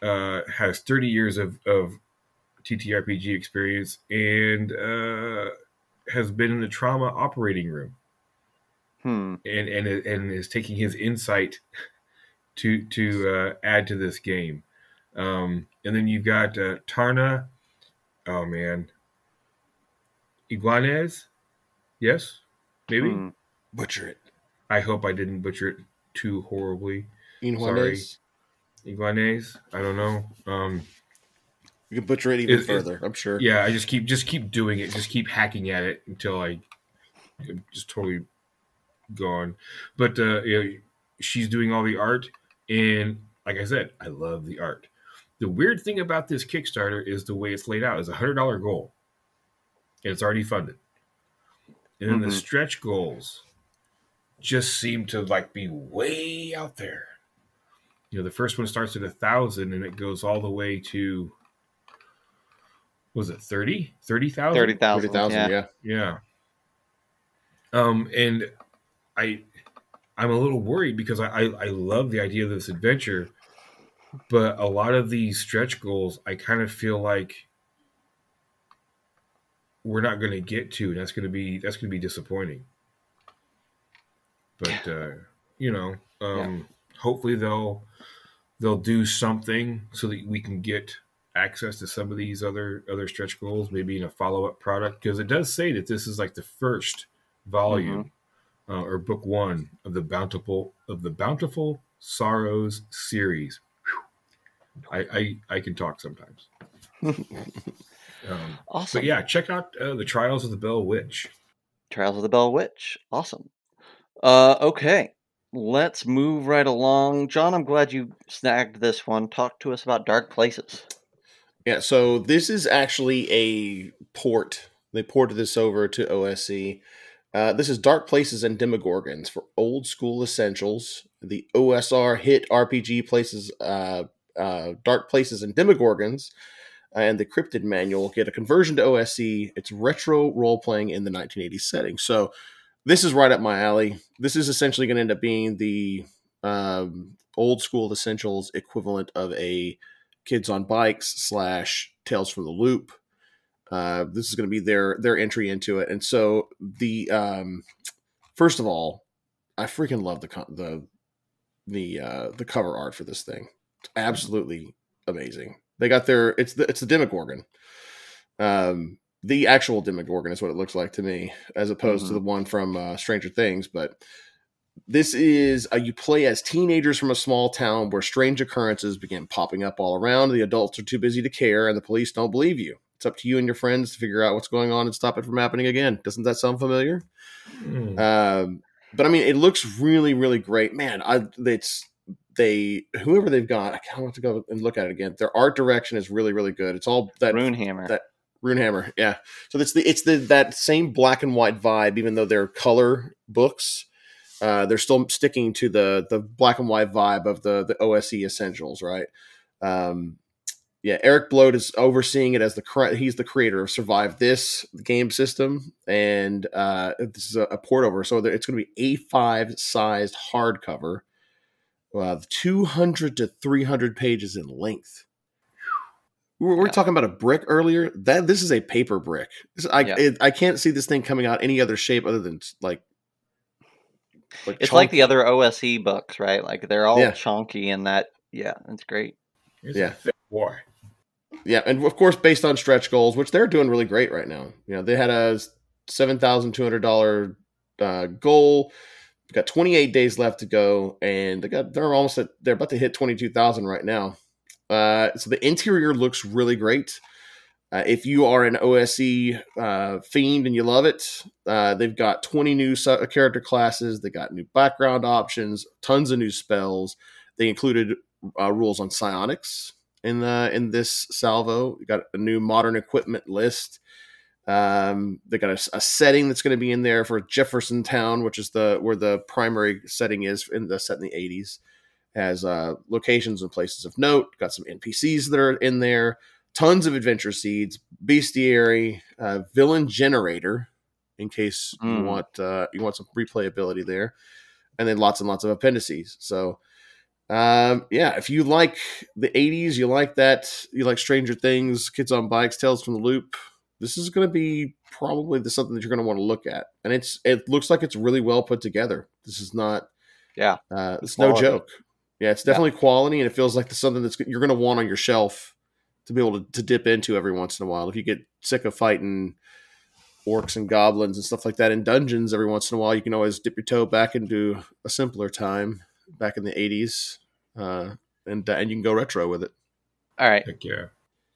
uh, has 30 years of, of TTRPG experience and uh, has been in the trauma operating room Hmm. and and and is taking his insight to to uh, add to this game. Um, and then you've got uh, Tarna. Oh man, Iguanez. Yes, maybe. Hmm. Butcher it. I hope I didn't butcher it too horribly. Sorry. Juarez. I don't know. Um, You can butcher it even is- further. I'm sure. yeah, I just keep just keep doing it. Just keep hacking at it until I am just totally gone. But uh, you know, she's doing all the art, and like I said, I love the art. The weird thing about this Kickstarter is the way it's laid out. is a hundred dollar goal, and it's already funded. And then the Mhm. stretch goals just seem to like be way out there. You know, the first one starts at a thousand and it goes all the way to was it 30? 30,000? 30,000. 30,000, yeah. yeah. Yeah. Um, and I, I'm a little worried because I, I, I love the idea of this adventure, but a lot of these stretch goals, I kind of feel like we're not going to get to, and that's going to be that's going to be disappointing. But uh, you know, um, hopefully they'll they'll do something so that we can get access to some of these other other stretch goals, maybe in a follow up product, because it does say that this is like the first volume uh, or book one of the bountiful of the bountiful sorrows series. Whew. I, I I can talk sometimes. um, Awesome. but yeah, check out uh, the Trials of the Bell Witch. Trials of the Bell Witch. Awesome. Uh, okay. Let's move right along. John, I'm glad you snagged this one. Talk to us about Dark Places. Yeah, so this is actually a port. They ported this over to OSE. Uh, this is Dark Places and Demogorgons for old school essentials. The OSR hit RPG places, uh, uh, Dark Places and Demogorgons, and the Cryptid Manual get a conversion to OSE. It's retro role playing in the 1980s setting. So this is right up my alley. This is essentially going to end up being the um, old school essentials equivalent of a Kids on Bikes slash Tales from the Loop. Uh, this is going to be their their entry into it, and so the um, first of all, I freaking love the the the uh, the cover art for this thing. It's absolutely amazing. They got their it's the it's the Demogorgon. Um, the actual Demogorgon is what it looks like to me, as opposed to Mhm. the one from uh, Stranger Things. But this is uh, you play as teenagers from a small town where strange occurrences begin popping up all around. The adults are too busy to care, and the police don't believe you. It's up to you and your friends to figure out what's going on and stop it from happening again. Doesn't that sound familiar? Hmm. Um, but I mean, it looks really, really great, man. I it's they whoever they've got. I kind of want to go and look at it again. Their art direction is really, really good. It's all that Runehammer. that- Runehammer, yeah. So it's the it's the that same black and white vibe, even though they're color books. Uh, they're still sticking to the the black and white vibe of the the OSE essentials, right? Um, yeah, Eric Bloat is overseeing it as the he's the creator of Survive This game system, and uh, this is a, a port over. So it's going to be A5 sized hardcover, uh, 200 to 300 pages in length. We were, we were Yeah. talking about a brick earlier. That this is a paper brick. I Yeah. it, I can't see this thing coming out any other shape other than like. like it's like the other OSE books, right? Like they're all Yeah. chunky and that. Yeah, it's great. It's Yeah. war. Yeah, and of course, based on stretch goals, which they're doing really great right now. You know, they had a seven thousand two hundred dollar uh, goal. They got twenty eight days left to go, and they got they're almost at they're about to hit twenty two thousand right now. Uh, so the interior looks really great. Uh, if you are an OSE uh, fiend and you love it, uh, they've got 20 new su- character classes. They got new background options, tons of new spells. They included uh, rules on psionics in the in this salvo. You got a new modern equipment list. Um, they got a, a setting that's going to be in there for Jefferson Town, which is the where the primary setting is in the set in the eighties. Has uh, locations and places of note. Got some NPCs that are in there. Tons of adventure seeds, bestiary, uh, villain generator, in case you Mm. want uh, you want some replayability there, and then lots and lots of appendices. So, um, yeah, if you like the '80s, you like that, you like Stranger Things, Kids on Bikes, Tales from the Loop. This is going to be probably the something that you're going to want to look at, and it's it looks like it's really well put together. This is not, Yeah. uh, it's no joke. Yeah, it's definitely quality, and it feels like the something that's you're going to want on your shelf to be able to, to dip into every once in a while. If you get sick of fighting orcs and goblins and stuff like that in dungeons every once in a while, you can always dip your toe back into a simpler time back in the 80s, uh, and uh, and you can go retro with it. All right. Heck yeah.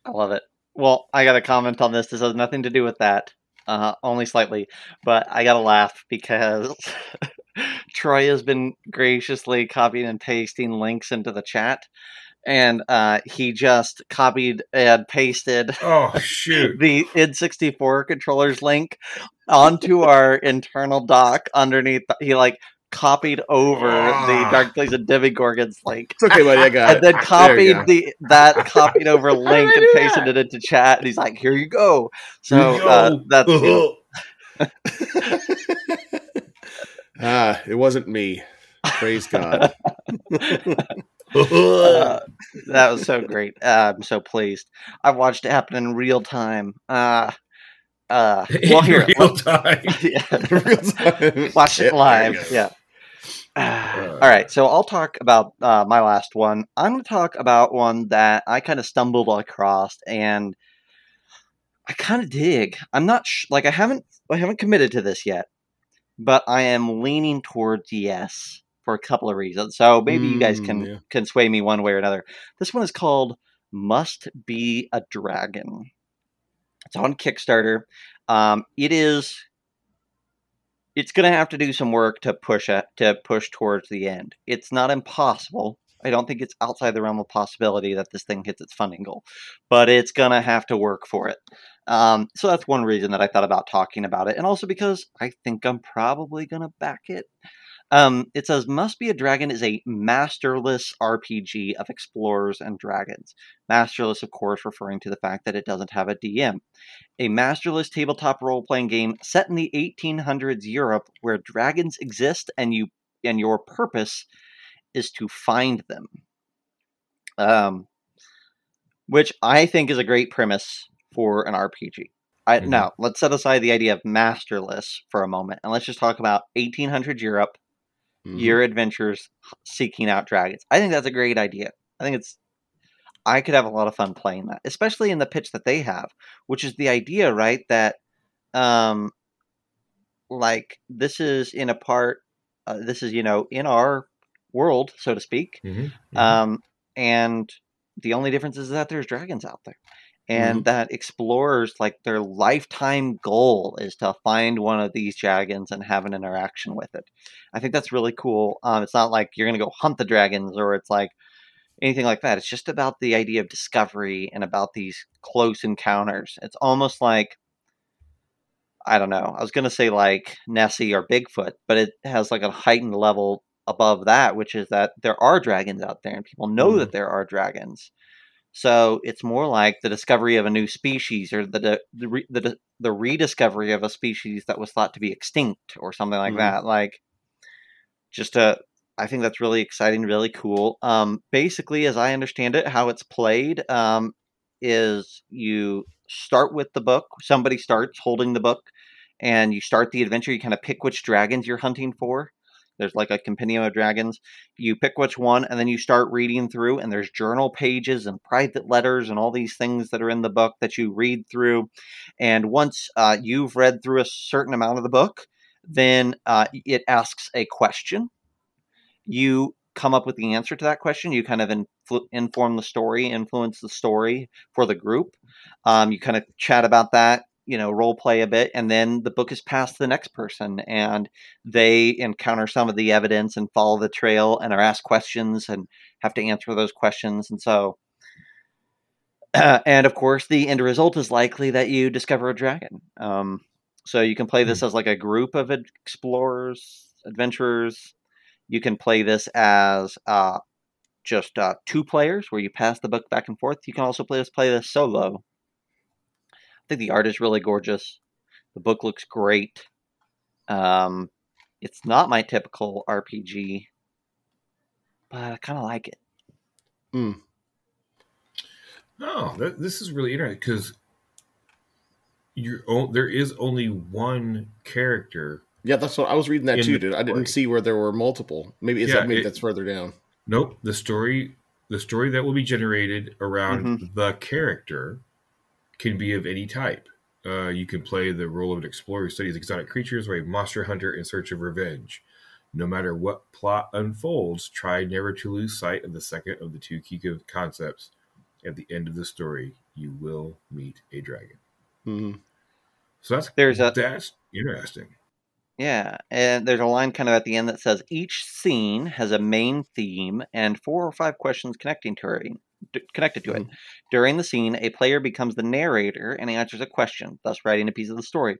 I love it. Well, I got a comment on this. This has nothing to do with that, uh, only slightly. But I got to laugh because Troy has been graciously copying and pasting links into the chat. And uh, he just copied and pasted Oh shoot. the id64 controllers link onto our internal doc underneath. He like copied over the Ah. Dark Place of Demogorgons link It's okay, buddy. I got and then copied the that copied over link and pasted it into chat and he's like here you go so uh, that's ah, it wasn't me. Praise God. uh, that was so great uh, i'm so pleased i watched it happen in real time uh uh well In here real time. yeah. Real time. watch it there live you go. yeah all right so i'll talk about uh, my last one i'm going to talk about one that i kind of stumbled across and i kind of dig i'm not sh- like i haven't i haven't committed to this yet but i am leaning towards yes for a couple of reasons so maybe you guys Mm, can yeah. can sway me one way or another this one is called must be a dragon it's on kickstarter um, it is it's going to have to do some work to push it to push towards the end. It's not impossible. I don't think it's outside the realm of possibility that this thing hits its funding goal, but it's going to have to work for it. Um, so that's one reason that I thought about talking about it, and also because I think I'm probably going to back it. Um, it says "Must Be a Dragon" is a masterless RPG of explorers and dragons. Masterless, of course, referring to the fact that it doesn't have a DM a masterless tabletop role-playing game set in the 1800s Europe where dragons exist and you and your purpose is to find them. Um which I think is a great premise for an RPG. I, Mhm. Now, let's set aside the idea of masterless for a moment and let's just talk about 1800 Europe, Mhm. your adventures seeking out dragons. I think that's a great idea. I think it's I could have a lot of fun playing that, especially in the pitch that they have, which is the idea, right? That, um, like this is in a part, uh, this is you know in our world, so to speak, Mhm, mhm. um, and the only difference is that there's dragons out there, and that explorers like their lifetime goal is to find one of these dragons and have an interaction with it. I think that's really cool. Um, it's not like you're gonna go hunt the dragons, or it's like anything like that. It's just about the idea of discovery and about these close encounters. It's almost like I don't know. I was gonna say like Nessie or Bigfoot, but it has like a heightened level above that, which is that there are dragons out there and people know that there are dragons. So it's more like the discovery of a new species or the the re, the, the rediscovery of a species that was thought to be extinct or something like Mhm. that. Like just a I think that's really exciting, really cool. Um, basically, as I understand it, how it's played um, is you start with the book. Somebody starts holding the book, and you start the adventure. You kind of pick which dragons you're hunting for. There's like a compendium of dragons. You pick which one, and then you start reading through. And there's journal pages and private letters and all these things that are in the book that you read through. And once uh, you've read through a certain amount of the book, then uh, it asks a question you come up with the answer to that question. You kind of influ- inform the story, influence the story for the group. Um, you kind of chat about that, you know, role play a bit, and then the book is passed to the next person, and they encounter some of the evidence and follow the trail and are asked questions and have to answer those questions. And so, and of course, the end result is likely that you discover a dragon. Um, so you can play this as like a group of explorers, adventurers. You can play this as uh, just uh, two players, where you pass the book back and forth. You can also play this play this solo. I think the art is really gorgeous. The book looks great. Um, it's not my typical RPG, but I kind of like it. Mm. No, that, this is really interesting because you're o- there is only one character. Yeah, that's what I was reading that too, dude. I didn't see where there were multiple. Maybe it's Yeah, maybe it- that's further down. Nope, the story the story that will be generated around the character can be of any type. Uh, you can play the role of an explorer who studies exotic creatures or a monster hunter in search of revenge. No matter what plot unfolds, try never to lose sight of the second of the two key concepts. At the end of the story, you will meet a dragon. Mm-hmm. So that's There's a- that's interesting. Yeah, and there's a line kind of at the end that says each scene has a main theme and four or five questions connecting to it. D- Connected to it. During the scene, a player becomes the narrator and answers a question, thus writing a piece of the story.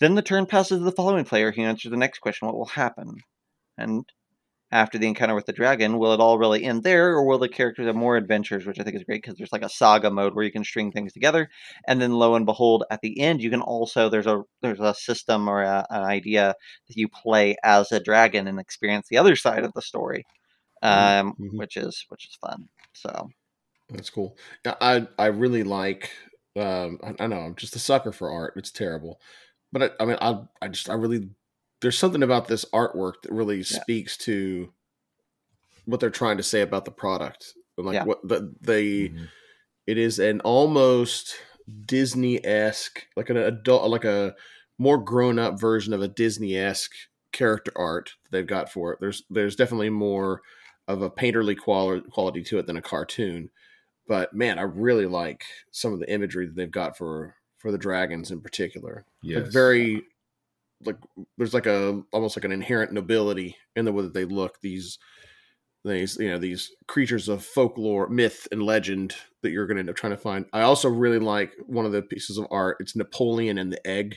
Then the turn passes to the following player who answers the next question. What will happen? And after the encounter with the dragon, will it all really end there, or will the characters have more adventures? Which I think is great because there's like a saga mode where you can string things together, and then lo and behold, at the end, you can also there's a there's a system or a, an idea that you play as a dragon and experience the other side of the story, um, Mhm. which is which is fun. So That's cool. I I really like. Um, I, I know I'm just a sucker for art. It's terrible, but I, I mean, I I just I really there's something about this artwork that really speaks to what they're trying to say about the product. and Like Yeah. what the they Mhm. it is an almost Disney esque, like an adult, like a more grown up version of a Disney esque character art that they've got for it. There's there's definitely more of a painterly quality quality to it than a cartoon. But man, I really like some of the imagery that they've got for for the dragons in particular. Yes. Like very like there's like a almost like an inherent nobility in the way that they look. These these you know these creatures of folklore, myth, and legend that you're going to end up trying to find. I also really like one of the pieces of art. It's Napoleon and the egg.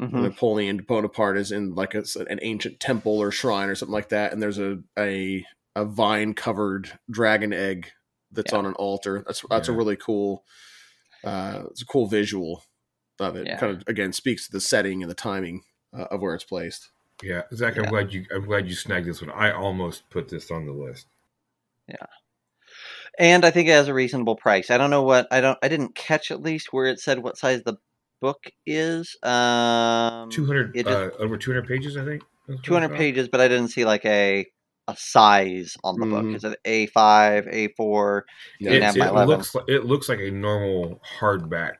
mhm. Napoleon Bonaparte is in like a, an ancient temple or shrine or something like that, and there's a a, a vine covered dragon egg that's Yeah. on an altar. That's that's a really cool. Uh, it's a cool visual of it. Yeah. Kind of again speaks to the setting and the timing uh, of where it's placed. Yeah, Zach, I'm glad you I'm glad you snagged this one. I almost put this on the list. Yeah, and I think it has a reasonable price. I don't know what I don't I didn't catch at least where it said what size the book is. Um, Two hundred just- uh, over two hundred pages, I think. Two hundred pages, but I didn't see like a a size on the book. Mhm. Is it A five, A four? Yeah, can It's- it looks like it looks like a normal hardback,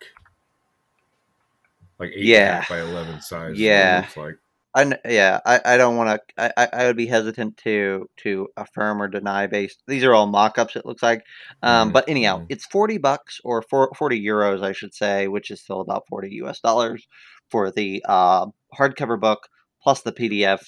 like eight Yeah. and a half by eleven size. is what it Yeah. like. I yeah, I, I don't want to. I, I I would be hesitant to to affirm or deny based. These are all mock-ups. It looks like, um, Mhm, but anyhow, mhm. it's forty bucks or for, forty euros, I should say, which is still about forty U.S. dollars for the uh, hardcover book plus the PDF.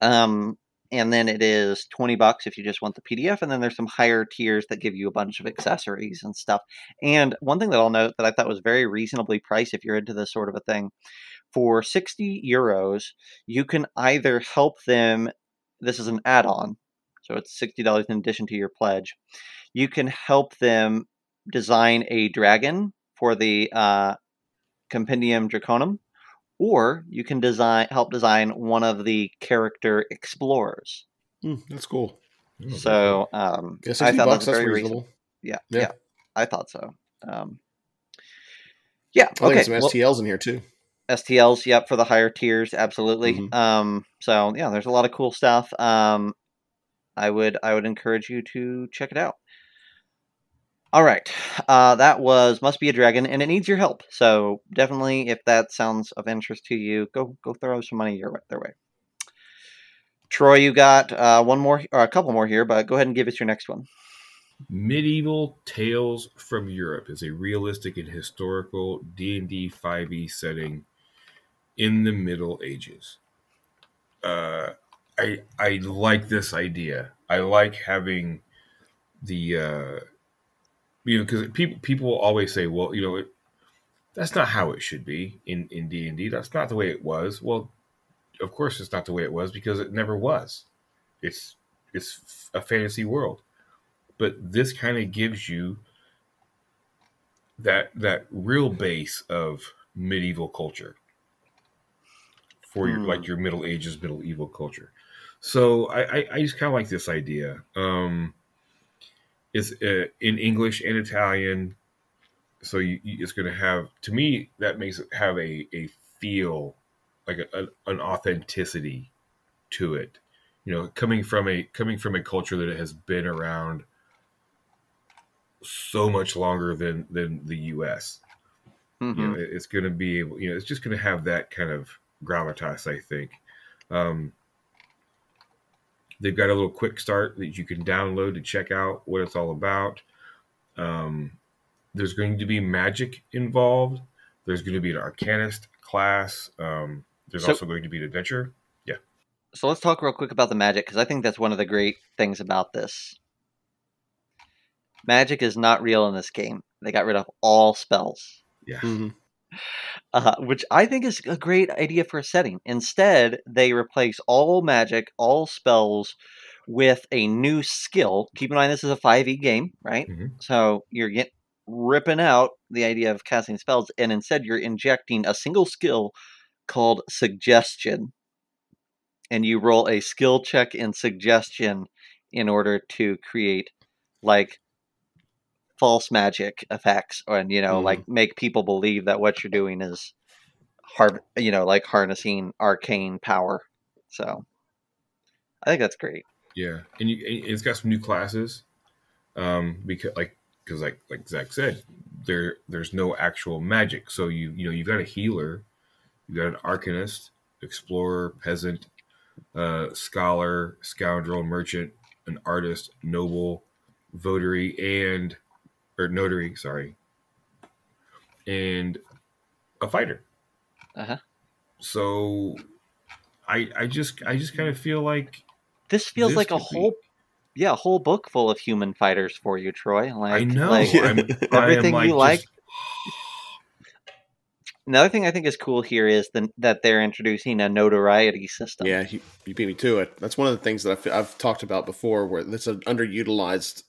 Um, and then it is twenty bucks if you just want the PDF, and then there's some higher tiers that give you a bunch of accessories and stuff. And one thing that I'll note that I thought was very reasonably priced if you're into this sort of a thing for 60 euros, you can either help them. This is an add on, so it's $60 in addition to your pledge. You can help them design a dragon for the uh, Compendium Draconum, or you can design help design one of the character explorers. Hmm, that's cool. So um, Yeah, I thought bucks. that was That's very reasonable. reasonable. Yeah, Yeah. yeah, I thought so. Um, yeah, I think okay. some well- STLs in here too. STLs, yep, for the higher tiers, absolutely. Mhm. Um, so yeah, there's a lot of cool stuff. Um, I would I would encourage you to check it out. All right, uh, that was must be a dragon, and it needs your help. So definitely, if that sounds of interest to you, go go throw some money your their way. Troy, you got uh, one more or a couple more here, but go ahead and give us your next one. Medieval Tales from Europe is a realistic and historical D&D 5e setting in the Middle Ages. Uh, I I like this idea. I like having the uh, you know, because people people will always say, well, you know, it, that's not how it should be in in D and D. That's not the way it was. Well, of course, it's not the way it was because it never was. It's it's a fantasy world, but this kind of gives you that that real base of medieval culture for your Hmm. like your Middle Ages, medieval culture. So I, I, I just kind of like this idea. Um, it's uh, in English and Italian, so you, you, it's going to have to me that makes it have a, a feel like a, a- an authenticity to it. You know, coming from a coming from a culture that has been around so much longer than than the U.S Mhm. you know it- it's going to be able you know it's just going to have that kind of gravitas i think um, they've got a little quick start that you can download to check out what it's all about um, there's going to be magic involved there's going to be an arcanist class um, there's So- also going to be an adventure Yeah. So let's talk real quick about the magic because I think that's one of the great things about this. Magic is not real in this game. They got rid of all spells, yeah Mhm. Uh, which I think is a great idea for a setting. Instead, they replace all magic, all spells with a new skill. Keep in mind this is a 5e game, right? Mhm. So you're get, ripping out the idea of casting spells, and instead you're injecting a single skill called suggestion. And you roll a skill check in suggestion in order to create like false magic effects and you know Mhm. like make people believe that what you're doing is har- you know like harnessing arcane power so i think that's great Yeah, and, you, it's got some new classes, um, because like because like like Zach said, there there's no actual magic. So you you know you've got a healer, you've got an arcanist, explorer, peasant, uh, scholar, scoundrel, merchant, an artist, noble, votary, and or notary, sorry, and a fighter. Uh-huh. So, I I just I just kind of feel like this feels This like a could be- whole yeah a whole book full of human fighters for you troy like I know. like, I'm, I am, Everything you like. just- another thing i think is cool here is the, that they're introducing a notoriety system Yeah, you, you beat me to it. That's one of the things that I've, I've talked about before, where it's an underutilized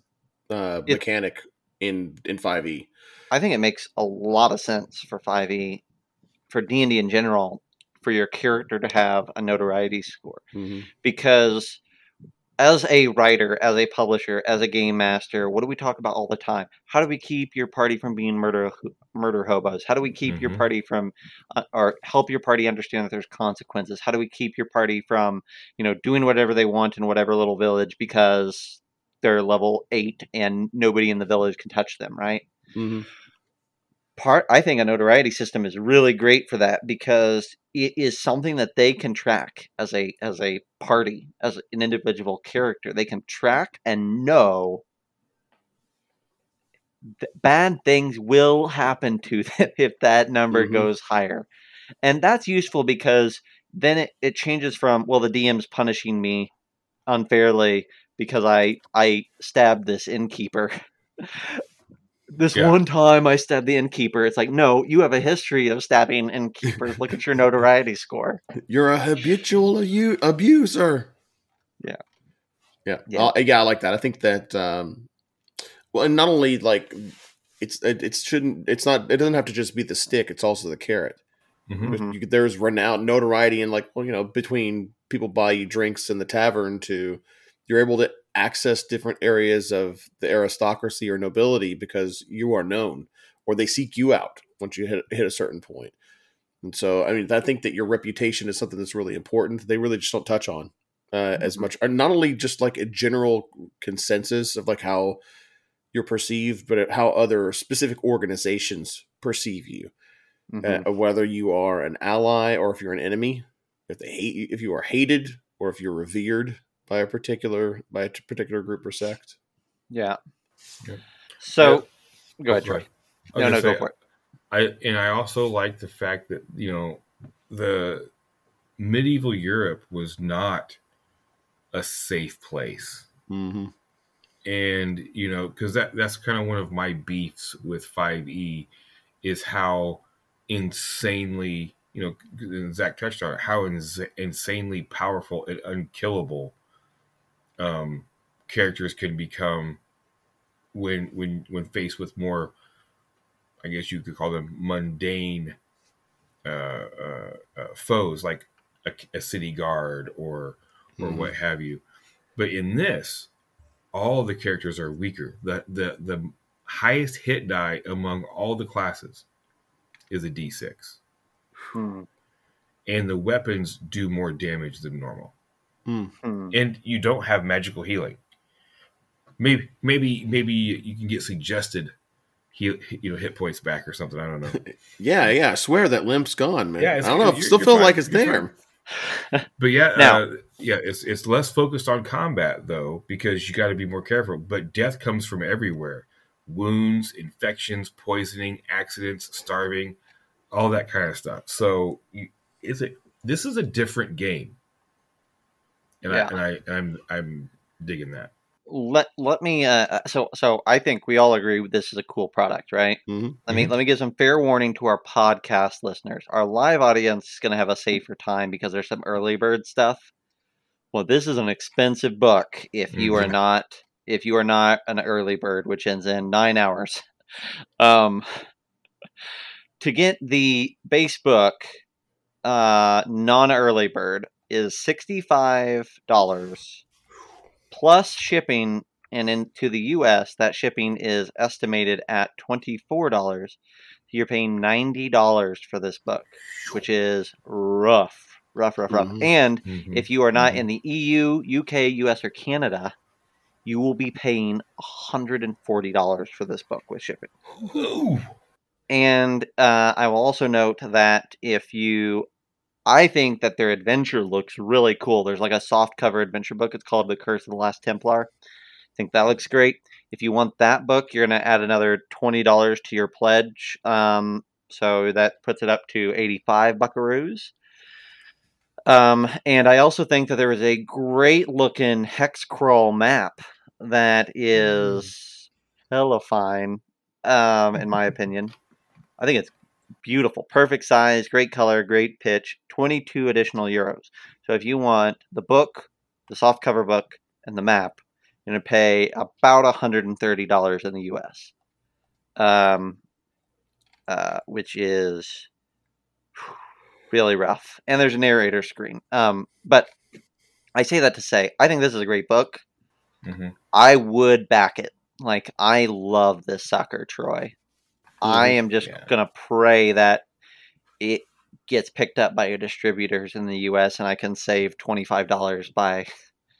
uh, It- mechanic in in E. 5e. i think it makes a lot of sense for 5e for d&d in general for your character to have a notoriety score Mhm. because as a writer, as a publisher, as a game master, what do we talk about all the time? How do we keep your party from being murder murder hobos? How do we keep your Mhm. party from, uh, or help your party understand that there's consequences? How do we keep your party from, you know, doing whatever they want in whatever little village because they're level eight and nobody in the village can touch them, right? Mhm. part i think a notoriety system is really great for that because it is something that they can track as a as a party as an individual character they can track and know that bad things will happen to them if that number Mhm. goes higher and that's useful because then it, it changes from well the dm's punishing me unfairly because i i stabbed this innkeeper this Yeah. one time I stabbed the innkeeper. It's like, no, you have a history of stabbing innkeepers. Look at your notoriety score. You're a habitual abu- abuser. Yeah. Yeah. Yeah. Uh, yeah, I like that. I think that um well and not only like it's it, it shouldn't it's not it doesn't have to just be the stick, it's also the carrot. Mhm. Mhm. You, there's renowned notoriety and like well, you know, between people buy you drinks in the tavern to you're able to access different areas of the aristocracy or nobility because you are known or they seek you out once you hit hit a certain point. And so, I mean, I think that your reputation is something that's really important. They really just don't touch on uh, as much, and not only just like a general consensus of like how you're perceived, but how other specific organizations perceive you Mhm. uh, whether you are an ally or if you're an enemy, if they hate you, if you are hated or if you're revered by a particular by a particular group or sect. yeah. Okay. So, go Oh, ahead, Troy. sorry. I No, gonna no, go for it. I and I also like the fact that you know the medieval Europe was not a safe place, Mm-hmm. and you know because that that's kind of one of my beefs with 5e is how insanely you know zach touched on it how ins- insanely powerful and unkillable um characters can become when when when faced with more i guess you could call them mundane uh, uh, uh foes like a, a, city guard or or mm-hmm. what have you but in this all the characters are weaker. The the the highest hit die among all the classes is a D6. Hmm. And the weapons do more damage than normal. Hmm. And you don't have magical healing. Maybe maybe maybe you can get suggested heal, you know hit points back or something. I don't know. yeah, yeah. I swear that limp's gone, man. Yeah, I don't know. I still feel fine. like it's there. Fine. but yeah, now, uh, yeah, it's it's less focused on combat though because you got to be more careful. But death comes from everywhere: wounds, infections, poisoning, accidents, starving, all that kind of stuff. So is it? This is a different game, and yeah. I and I I'm I'm digging that let let me uh, uh, so so I think we all agree this is a cool product, right? Mm-hmm. Let me mm-hmm. let me give some fair warning to our podcast listeners. Our live audience is going to have a safer time because there's some early bird stuff. Well, this is an expensive book if you mm-hmm. are not if you are not an early bird, which ends in nine hours. Um, to get the base book, uh, non early bird is sixty five dollars plus shipping. And into the US, that shipping is estimated at $24. You're paying $90 for this book, which is rough, rough, rough, rough. Mm-hmm. And mm-hmm. if you are not mm-hmm. in the EU, UK, US, or Canada, you will be paying $140 for this book with shipping. Ooh. And uh, I will also note that if you I think that their adventure looks really cool. There's like a soft cover adventure book. It's called The Curse of the Last Templar. I think that looks great. If you want that book, you're going to add another $20 to your pledge. Um, so that puts it up to 85 buckaroos. Um, and I also think that there is a great looking hex crawl map that is mm. hella fine, um, in my opinion. I think it's beautiful, perfect size, great color, great pitch, 22 additional euros. So if you want the book, the soft cover book, and the map, you're going to pay about $130 in the US, um, uh, which is really rough. And there's a narrator screen. Um, but I say that to say, I think this is a great book. Mm-hmm. I would back it. Like, I love this sucker, Troy. I am just yeah. gonna pray that it gets picked up by your distributors in the U.S. and I can save twenty five dollars by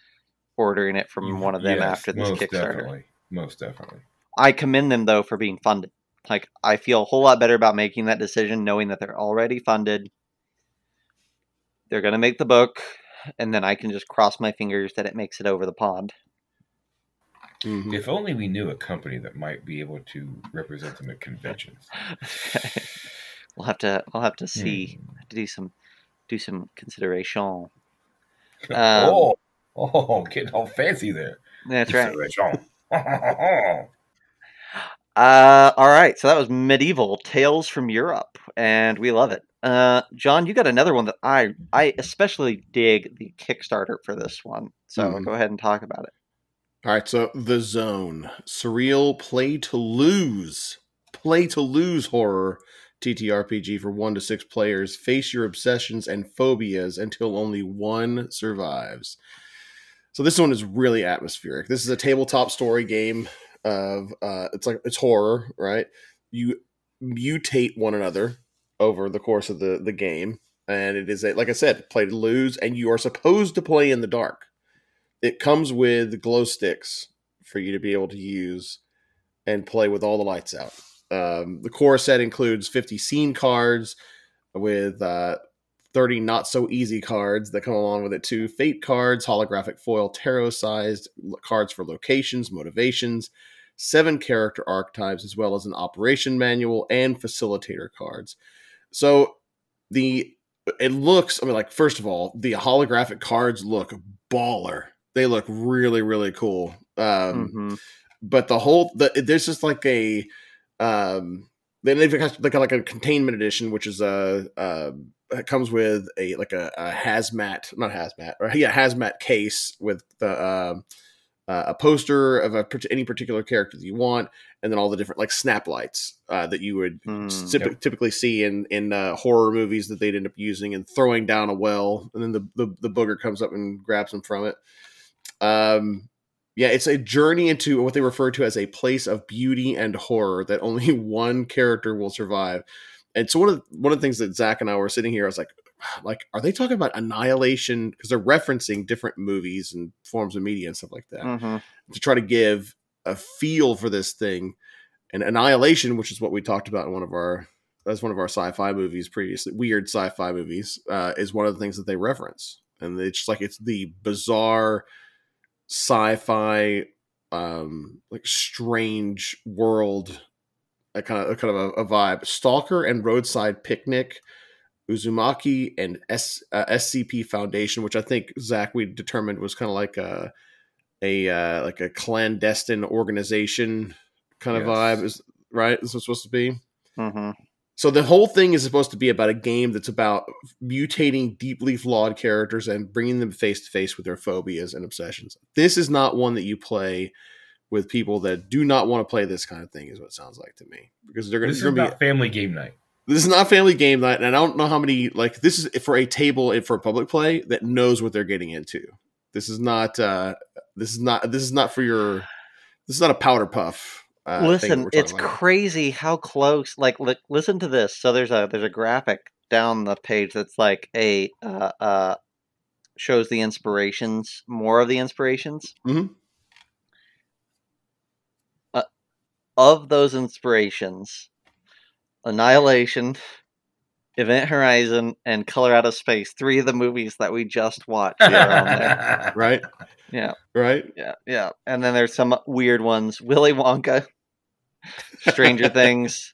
ordering it from one of them yes, after this most Kickstarter. Definitely. Most definitely. I commend them though for being funded. Like I feel a whole lot better about making that decision, knowing that they're already funded. They're gonna make the book, and then I can just cross my fingers that it makes it over the pond. Mm-hmm. If only we knew a company that might be able to represent them at conventions. we'll have to. We'll have to see. Hmm. Have to do some. Do some consideration. Um, oh, oh, getting all fancy there. That's right. uh, all right. So that was medieval tales from Europe, and we love it. Uh, John, you got another one that I I especially dig the Kickstarter for this one. So mm-hmm. go ahead and talk about it. All right, so The Zone, surreal play to lose, play to lose horror TTRPG for one to six players. Face your obsessions and phobias until only one survives. So this one is really atmospheric. This is a tabletop story game of uh, it's like it's horror, right? You mutate one another over the course of the the game, and it is a, like I said, play to lose, and you are supposed to play in the dark it comes with glow sticks for you to be able to use and play with all the lights out. Um, the core set includes 50 scene cards with uh, 30 not so easy cards that come along with it too. Fate cards, holographic foil, tarot sized cards for locations, motivations, seven character archetypes, as well as an operation manual and facilitator cards. So the it looks, I mean, like, first of all, the holographic cards look baller they look really really cool Um, Mhm. but the whole the, there's just like a um then they've got like a, like a containment edition which is a uh it comes with a like a, a hazmat not hazmat or yeah hazmat case with the um uh, a poster of a any particular character that you want and then all the different like snap lights uh, that you would Hmm. typ- typically see in in uh, horror movies that they'd end up using and throwing down a well and then the, the the booger comes up and grabs them from it um yeah, it's a journey into what they refer to as a place of beauty and horror that only one character will survive. And so one of the, one of the things that Zach and I were sitting here, I was like, like, are they talking about annihilation? Because they're referencing different movies and forms of media and stuff like that Mhm. to try to give a feel for this thing. And annihilation, which is what we talked about in one of our that's one of our sci-fi movies previously, weird sci-fi movies, uh, is one of the things that they reference. And it's just like it's the bizarre sci-fi um like strange world a kind of a kind of a, a vibe stalker and roadside picnic uzumaki and S, uh, scp foundation which i think zach we determined was kind of like a a uh, like a clandestine organization kind of Yes. vibe is right this was supposed to be Mhm. So the whole thing is supposed to be about a game that's about mutating deeply flawed characters and bringing them face to face with their phobias and obsessions. This is not one that you play with people that do not want to play this kind of thing. Is what it sounds like to me because they're going This to be. family game night. This is not family game night, and I don't know how many like this is for a table and for a public play that knows what they're getting into. This is not. uh This is not. This is not for your. This is not a powder puff. Uh, Listen, it's about. crazy how close. Like, li- listen to this. So there's a there's a graphic down the page that's like a uh, uh shows the inspirations, more of the inspirations. Mm-hmm. Uh, of those inspirations, Annihilation, Event Horizon, and Color Out of Space, three of the movies that we just watched. are on there. right, Yeah, right. yeah, yeah. And then there's some weird ones: Willy Wonka, Stranger Things,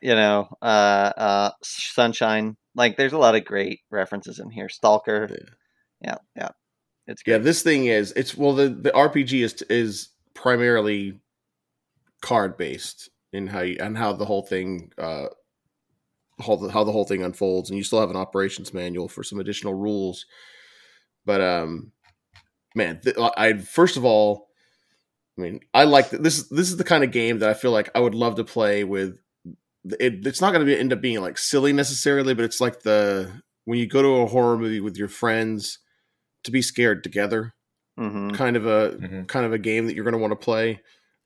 you know, uh, uh, Sunshine. Like, there's a lot of great references in here. Stalker. Yeah. Yeah, yeah. It's Yeah, this thing is it's well the the RPG is is primarily card based in how you, and how the whole thing uh how the, how the whole thing unfolds and you still have an operations manual for some additional rules. But um man, th- I first of all I mean, I like th- this this is the kind of game that I feel like I would love to play with it, it's not going to end up being like silly necessarily, but it's like the when you go to a horror movie with your friends to be scared together hmm kind of a Mhm. kind of a game that you're going to want to play.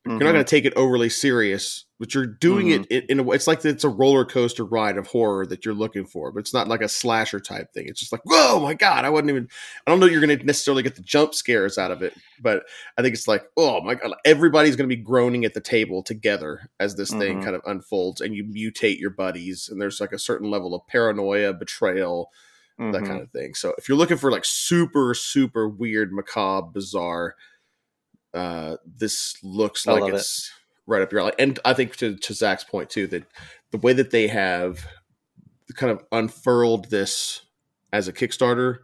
Mm-hmm. You're not going to take it overly serious, but you're doing Mhm. it in, in a way. It's like it's a roller coaster ride of horror that you're looking for, but it's not like a slasher type thing. It's just like, whoa, my god, I wasn't even. I don't know you're going to necessarily get the jump scares out of it, but I think it's like, oh my god, everybody's going to be groaning at the table together as this thing Mhm. kind of unfolds, and you mutate your buddies, and there's like a certain level of paranoia, betrayal, that Mhm. kind of thing. So if you're looking for like super, super weird, macabre, bizarre, uh, this looks I like love it. it's right up your alley. And I think to, to Zach's point too, that the way that they have kind of unfurled this as a Kickstarter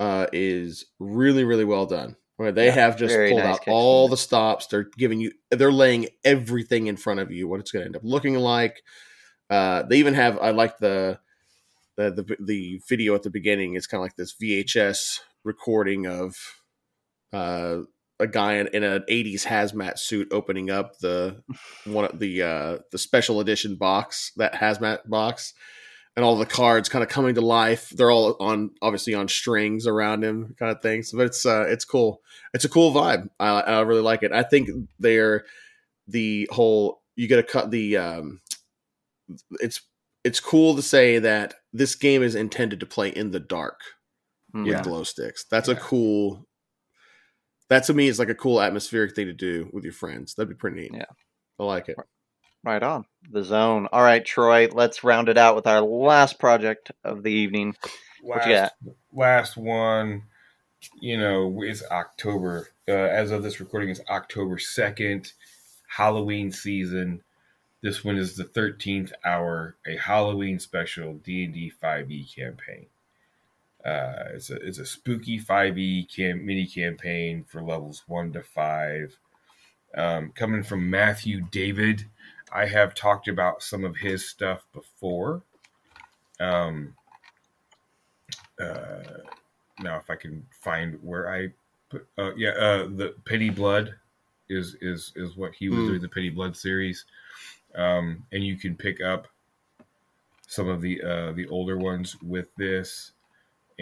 uh, is really, really well done. Where they Yeah, have just pulled nice out all the stops. They're giving you, they're laying everything in front of you, what it's going to end up looking like. Uh, they even have, I like the, the the the video at the beginning is kind of like this VHS recording of uh, a guy in, in an '80s hazmat suit opening up the one of the uh, the special edition box that hazmat box, and all the cards kind of coming to life. They're all on obviously on strings around him, kind of things So, but it's uh, it's cool. It's a cool vibe. I, I really like it. I think they're the whole you get to cut the um, it's it's cool to say that this game is intended to play in the dark Mhm. with glow sticks. That's a cool. That to me is like a cool atmospheric thing to do with your friends. That'd be pretty neat. Yeah. I like it. Right on. The zone. All right, Troy, let's round it out with our last project of the evening. What you last, last one, you know, is October. Uh, as of this recording, is October second, Halloween season. This one is the thirteenth hour, a Halloween special D and D five E campaign. Uh, it's a it's a spooky five e cam mini campaign for levels one to five. Um, coming from Matthew David, I have talked about some of his stuff before. Um, uh, now, if I can find where I put, uh, yeah, uh, the Pity Blood is is is what he was Hmm. doing the Pity Blood series, um, and you can pick up some of the uh, the older ones with this,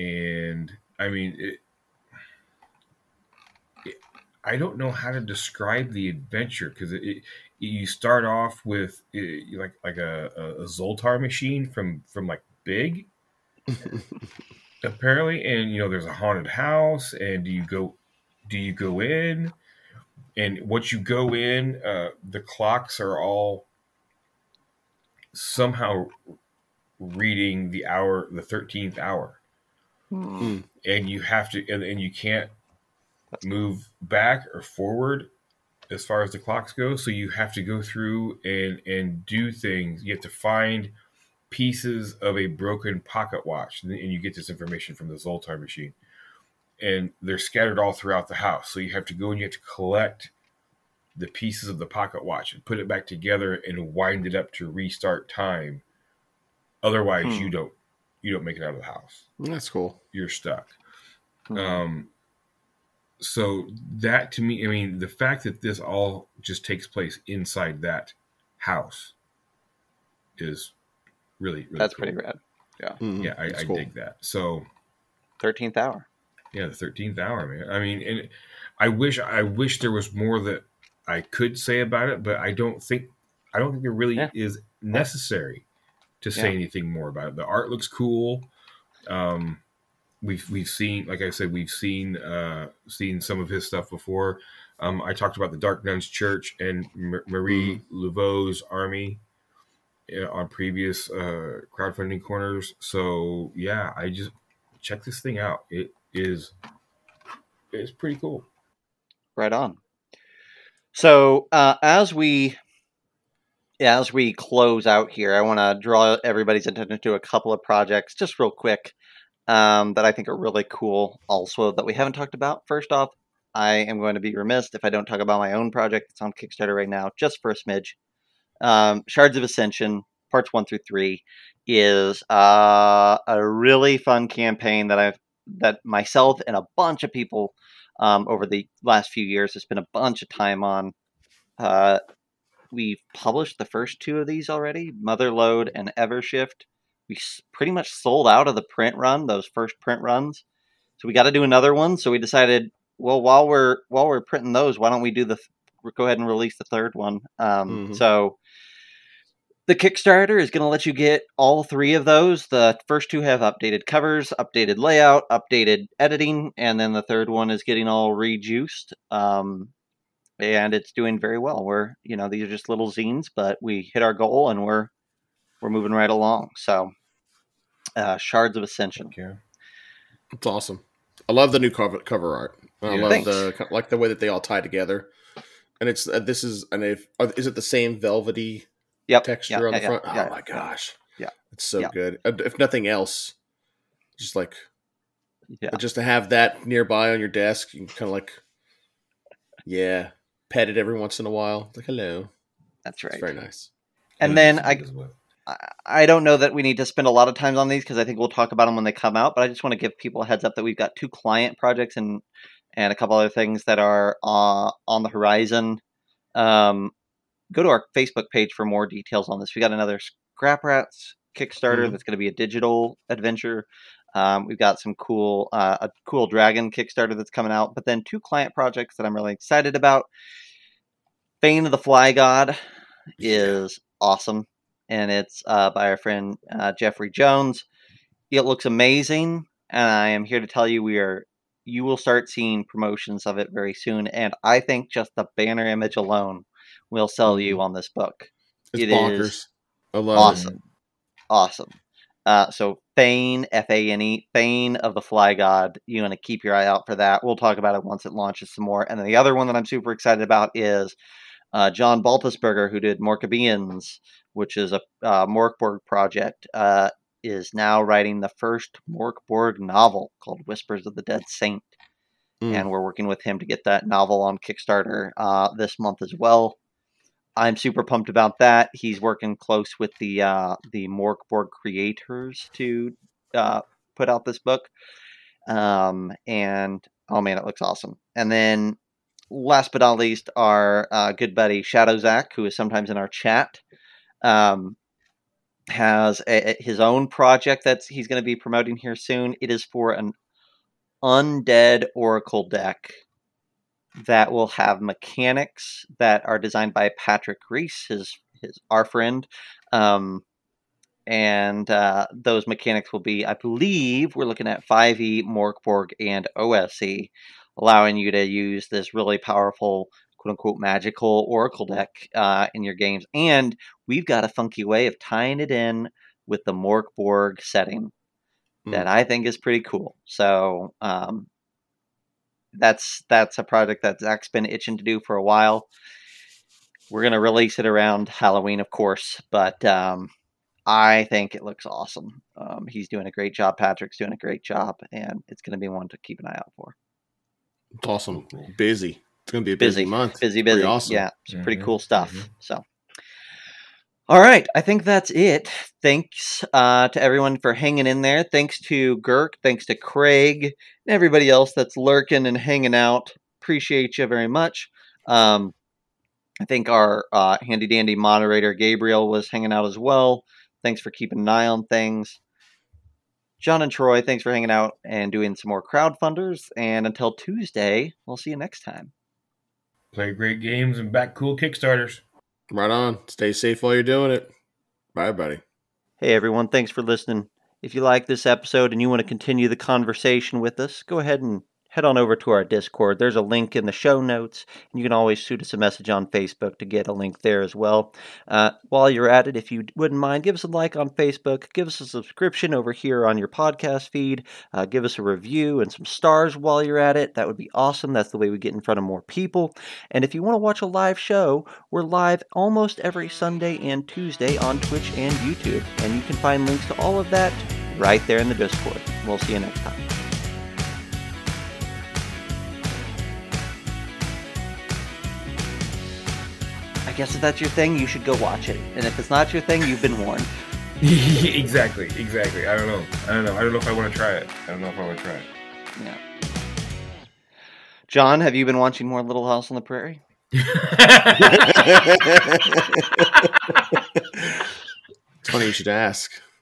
and I mean it, it- I don't know how to describe the adventure because it, you start off with eh, like like a, a, Zoltar machine from from like Big. Apparently and you know there's a haunted house and do you go do you go in? And once you go in uh, the clocks are all somehow reading the hour the 13th hour Hmm. and you have to and, and you can't move back or forward as far as the clocks go. So you have to go through and and do things. You have to find pieces of a broken pocket watch and you get this information from the zoltar machine. And they're scattered all throughout the house. So you have to go and you have to collect the pieces of the pocket watch and put it back together and wind it up to restart time. Otherwise Hmm. you don't you don't make it out of the house That's cool. you're stuck Hmm. um, so that to me, I mean, the fact that this all just takes place inside that house is really, really That's cool. pretty rad. Yeah, I, That's I cool. dig that. So Thirteenth hour. yeah, the thirteenth hour, man. I mean, and I wish, I wish there was more that I could say about it, but I don't think, I don't think it really Yeah. is necessary to say Yeah. anything more about it. The art looks cool. Um, we've we've seen, like I said, we've seen uh, seen some of his stuff before. Um, I talked about the Dark Nuns Church and M- Marie Laveau's army uh, on previous uh, crowdfunding corners. So yeah, I just check this thing out. It is it's pretty cool. Right on. So uh, as we as we close out here, I want to draw everybody's attention to a couple of projects, just real quick, um, that I think are really cool. Also, that we haven't talked about. First off, I am going to be remiss if I don't talk about my own project that's on Kickstarter right now, just for a smidge. Um, Shards of Ascension, parts one through three, is uh, a really fun campaign that I've that myself and a bunch of people um, over the last few years has spent a bunch of time on. Uh, we've published the first two of these already, Motherload and Evershift. We pretty much sold out of the print run, those first print runs. So we got to do another one. So we decided, well, while we're while we're printing those, why don't we do the go ahead and release the third one? Um, Mhm. So the Kickstarter is going to let you get all three of those. The first two have updated covers, updated layout, updated editing, and then the third one is getting all rejuiced. Um, and it's doing very well. We're, you know, these are just little zines, but we hit our goal and we're we're moving right along. So, uh, Shards of Ascension. Yeah. It's awesome. I love the new cover cover art. I Yeah. love Thanks. the like the way that they all tie together. And it's uh, this is and if are- is it the same velvety Yep. texture yeah, on the yeah, front? yeah, oh yeah, my gosh. Yeah. It's so Yeah. good. If nothing else, just like Yeah. just to have that nearby on your desk, you can kind of like yeah, pet it every once in a while. Like hello. That's It's right. very nice. And Yeah, then I, is what- I- I don't know that we need to spend a lot of time on these because I think we'll talk about them when they come out. But I just want to give people a heads up that we've got two client projects and and a couple other things that are uh, on the horizon. Um, go to our Facebook page for more details on this. We got another Scrap Rats Kickstarter Mhm. that's going to be a digital adventure. Um, we've got some cool uh, a cool dragon Kickstarter that's coming out, but then two client projects that I'm really excited about. Bane of the Fly God is awesome, and it's uh, by our friend uh, Jeffrey Jones. It looks amazing, and I am here to tell you we are. You will start seeing promotions of it very soon, and I think just the banner image alone will sell you on this book. It's It bonkers. is I love awesome, awesome. Uh, so Fane, F A N E, Fane of the Fly God. You want to keep your eye out for that. We'll talk about it once it launches some more. And then the other one that I'm super excited about is uh, John Baltusberger, who did Morkabians, which is a uh, Morkborg project. Uh, is now writing the first Mork Borg novel called Whispers of the Dead Saint. Mm. And we're working with him to get that novel on Kickstarter uh, this month as well. I'm super pumped about that. He's working close with the uh, the Mork Borg creators to uh, put out this book. Um, and oh man, it looks awesome. And then last but not least, our uh, good buddy Shadow Zach, who is sometimes in our chat, um, has a, a- his own project that he's going to be promoting here soon. It is for an undead Oracle deck that will have mechanics that are designed by Patrick Reese, his his our friend. Um, and uh, those mechanics will be, I believe, we're looking at 5e, Morkborg, and OSE, allowing you to use this really powerful, quote unquote, magical Oracle deck uh, in your games. And we've got a funky way of tying it in with the Morkborg setting that I think is pretty cool. So um, that's that's a project that Zach's been itching to do for a while. We're gonna release it around Halloween, of course, but um, I think it looks awesome. Um, he's doing a great job. Patrick's doing a great job, and it's gonna be one to keep an eye out for. It's awesome. Busy. It's going to be a busy, Busy, month. Busy, Pretty busy. awesome. Yeah, some pretty Mhm, cool stuff. mhm. So, all right, I think that's it. Thanks uh, to everyone for hanging in there. Thanks to Girk. Thanks to Craig and everybody else that's lurking and hanging out. Appreciate you very much. Um, I think our uh, handy dandy moderator Gabriel was hanging out as well. Thanks for keeping an eye on things. John and Troy, thanks for hanging out and doing some more crowdfunders. And until Tuesday, we'll see you next time. Play great games and back cool Kickstarters. Right on. Stay safe while you're doing it. Bye, buddy. Hey everyone, thanks for listening. If you like this episode and you want to continue the conversation with us, go ahead and head on over to our Discord. There's a link in the show notes, and you can always shoot us a message on Facebook to get a link there as well. Uh, while you're at it, if you wouldn't mind, give us a like on Facebook, give us a subscription over here on your podcast feed, uh, give us a review and some stars while you're at it. That would be awesome. That's the way we get in front of more people. And if you want to watch a live show, we're live almost every Sunday and Tuesday on Twitch and YouTube. And you can find links to all of that right there in the Discord. We'll see you next time. Guess if that's your thing, you should go watch it. And if it's not your thing, you've been warned. exactly, exactly. I don't know. I don't know. I don't know if I want to try it. I don't know if I want to try it. Yeah. John, have you been watching more Little House on the Prairie? it's funny you should ask.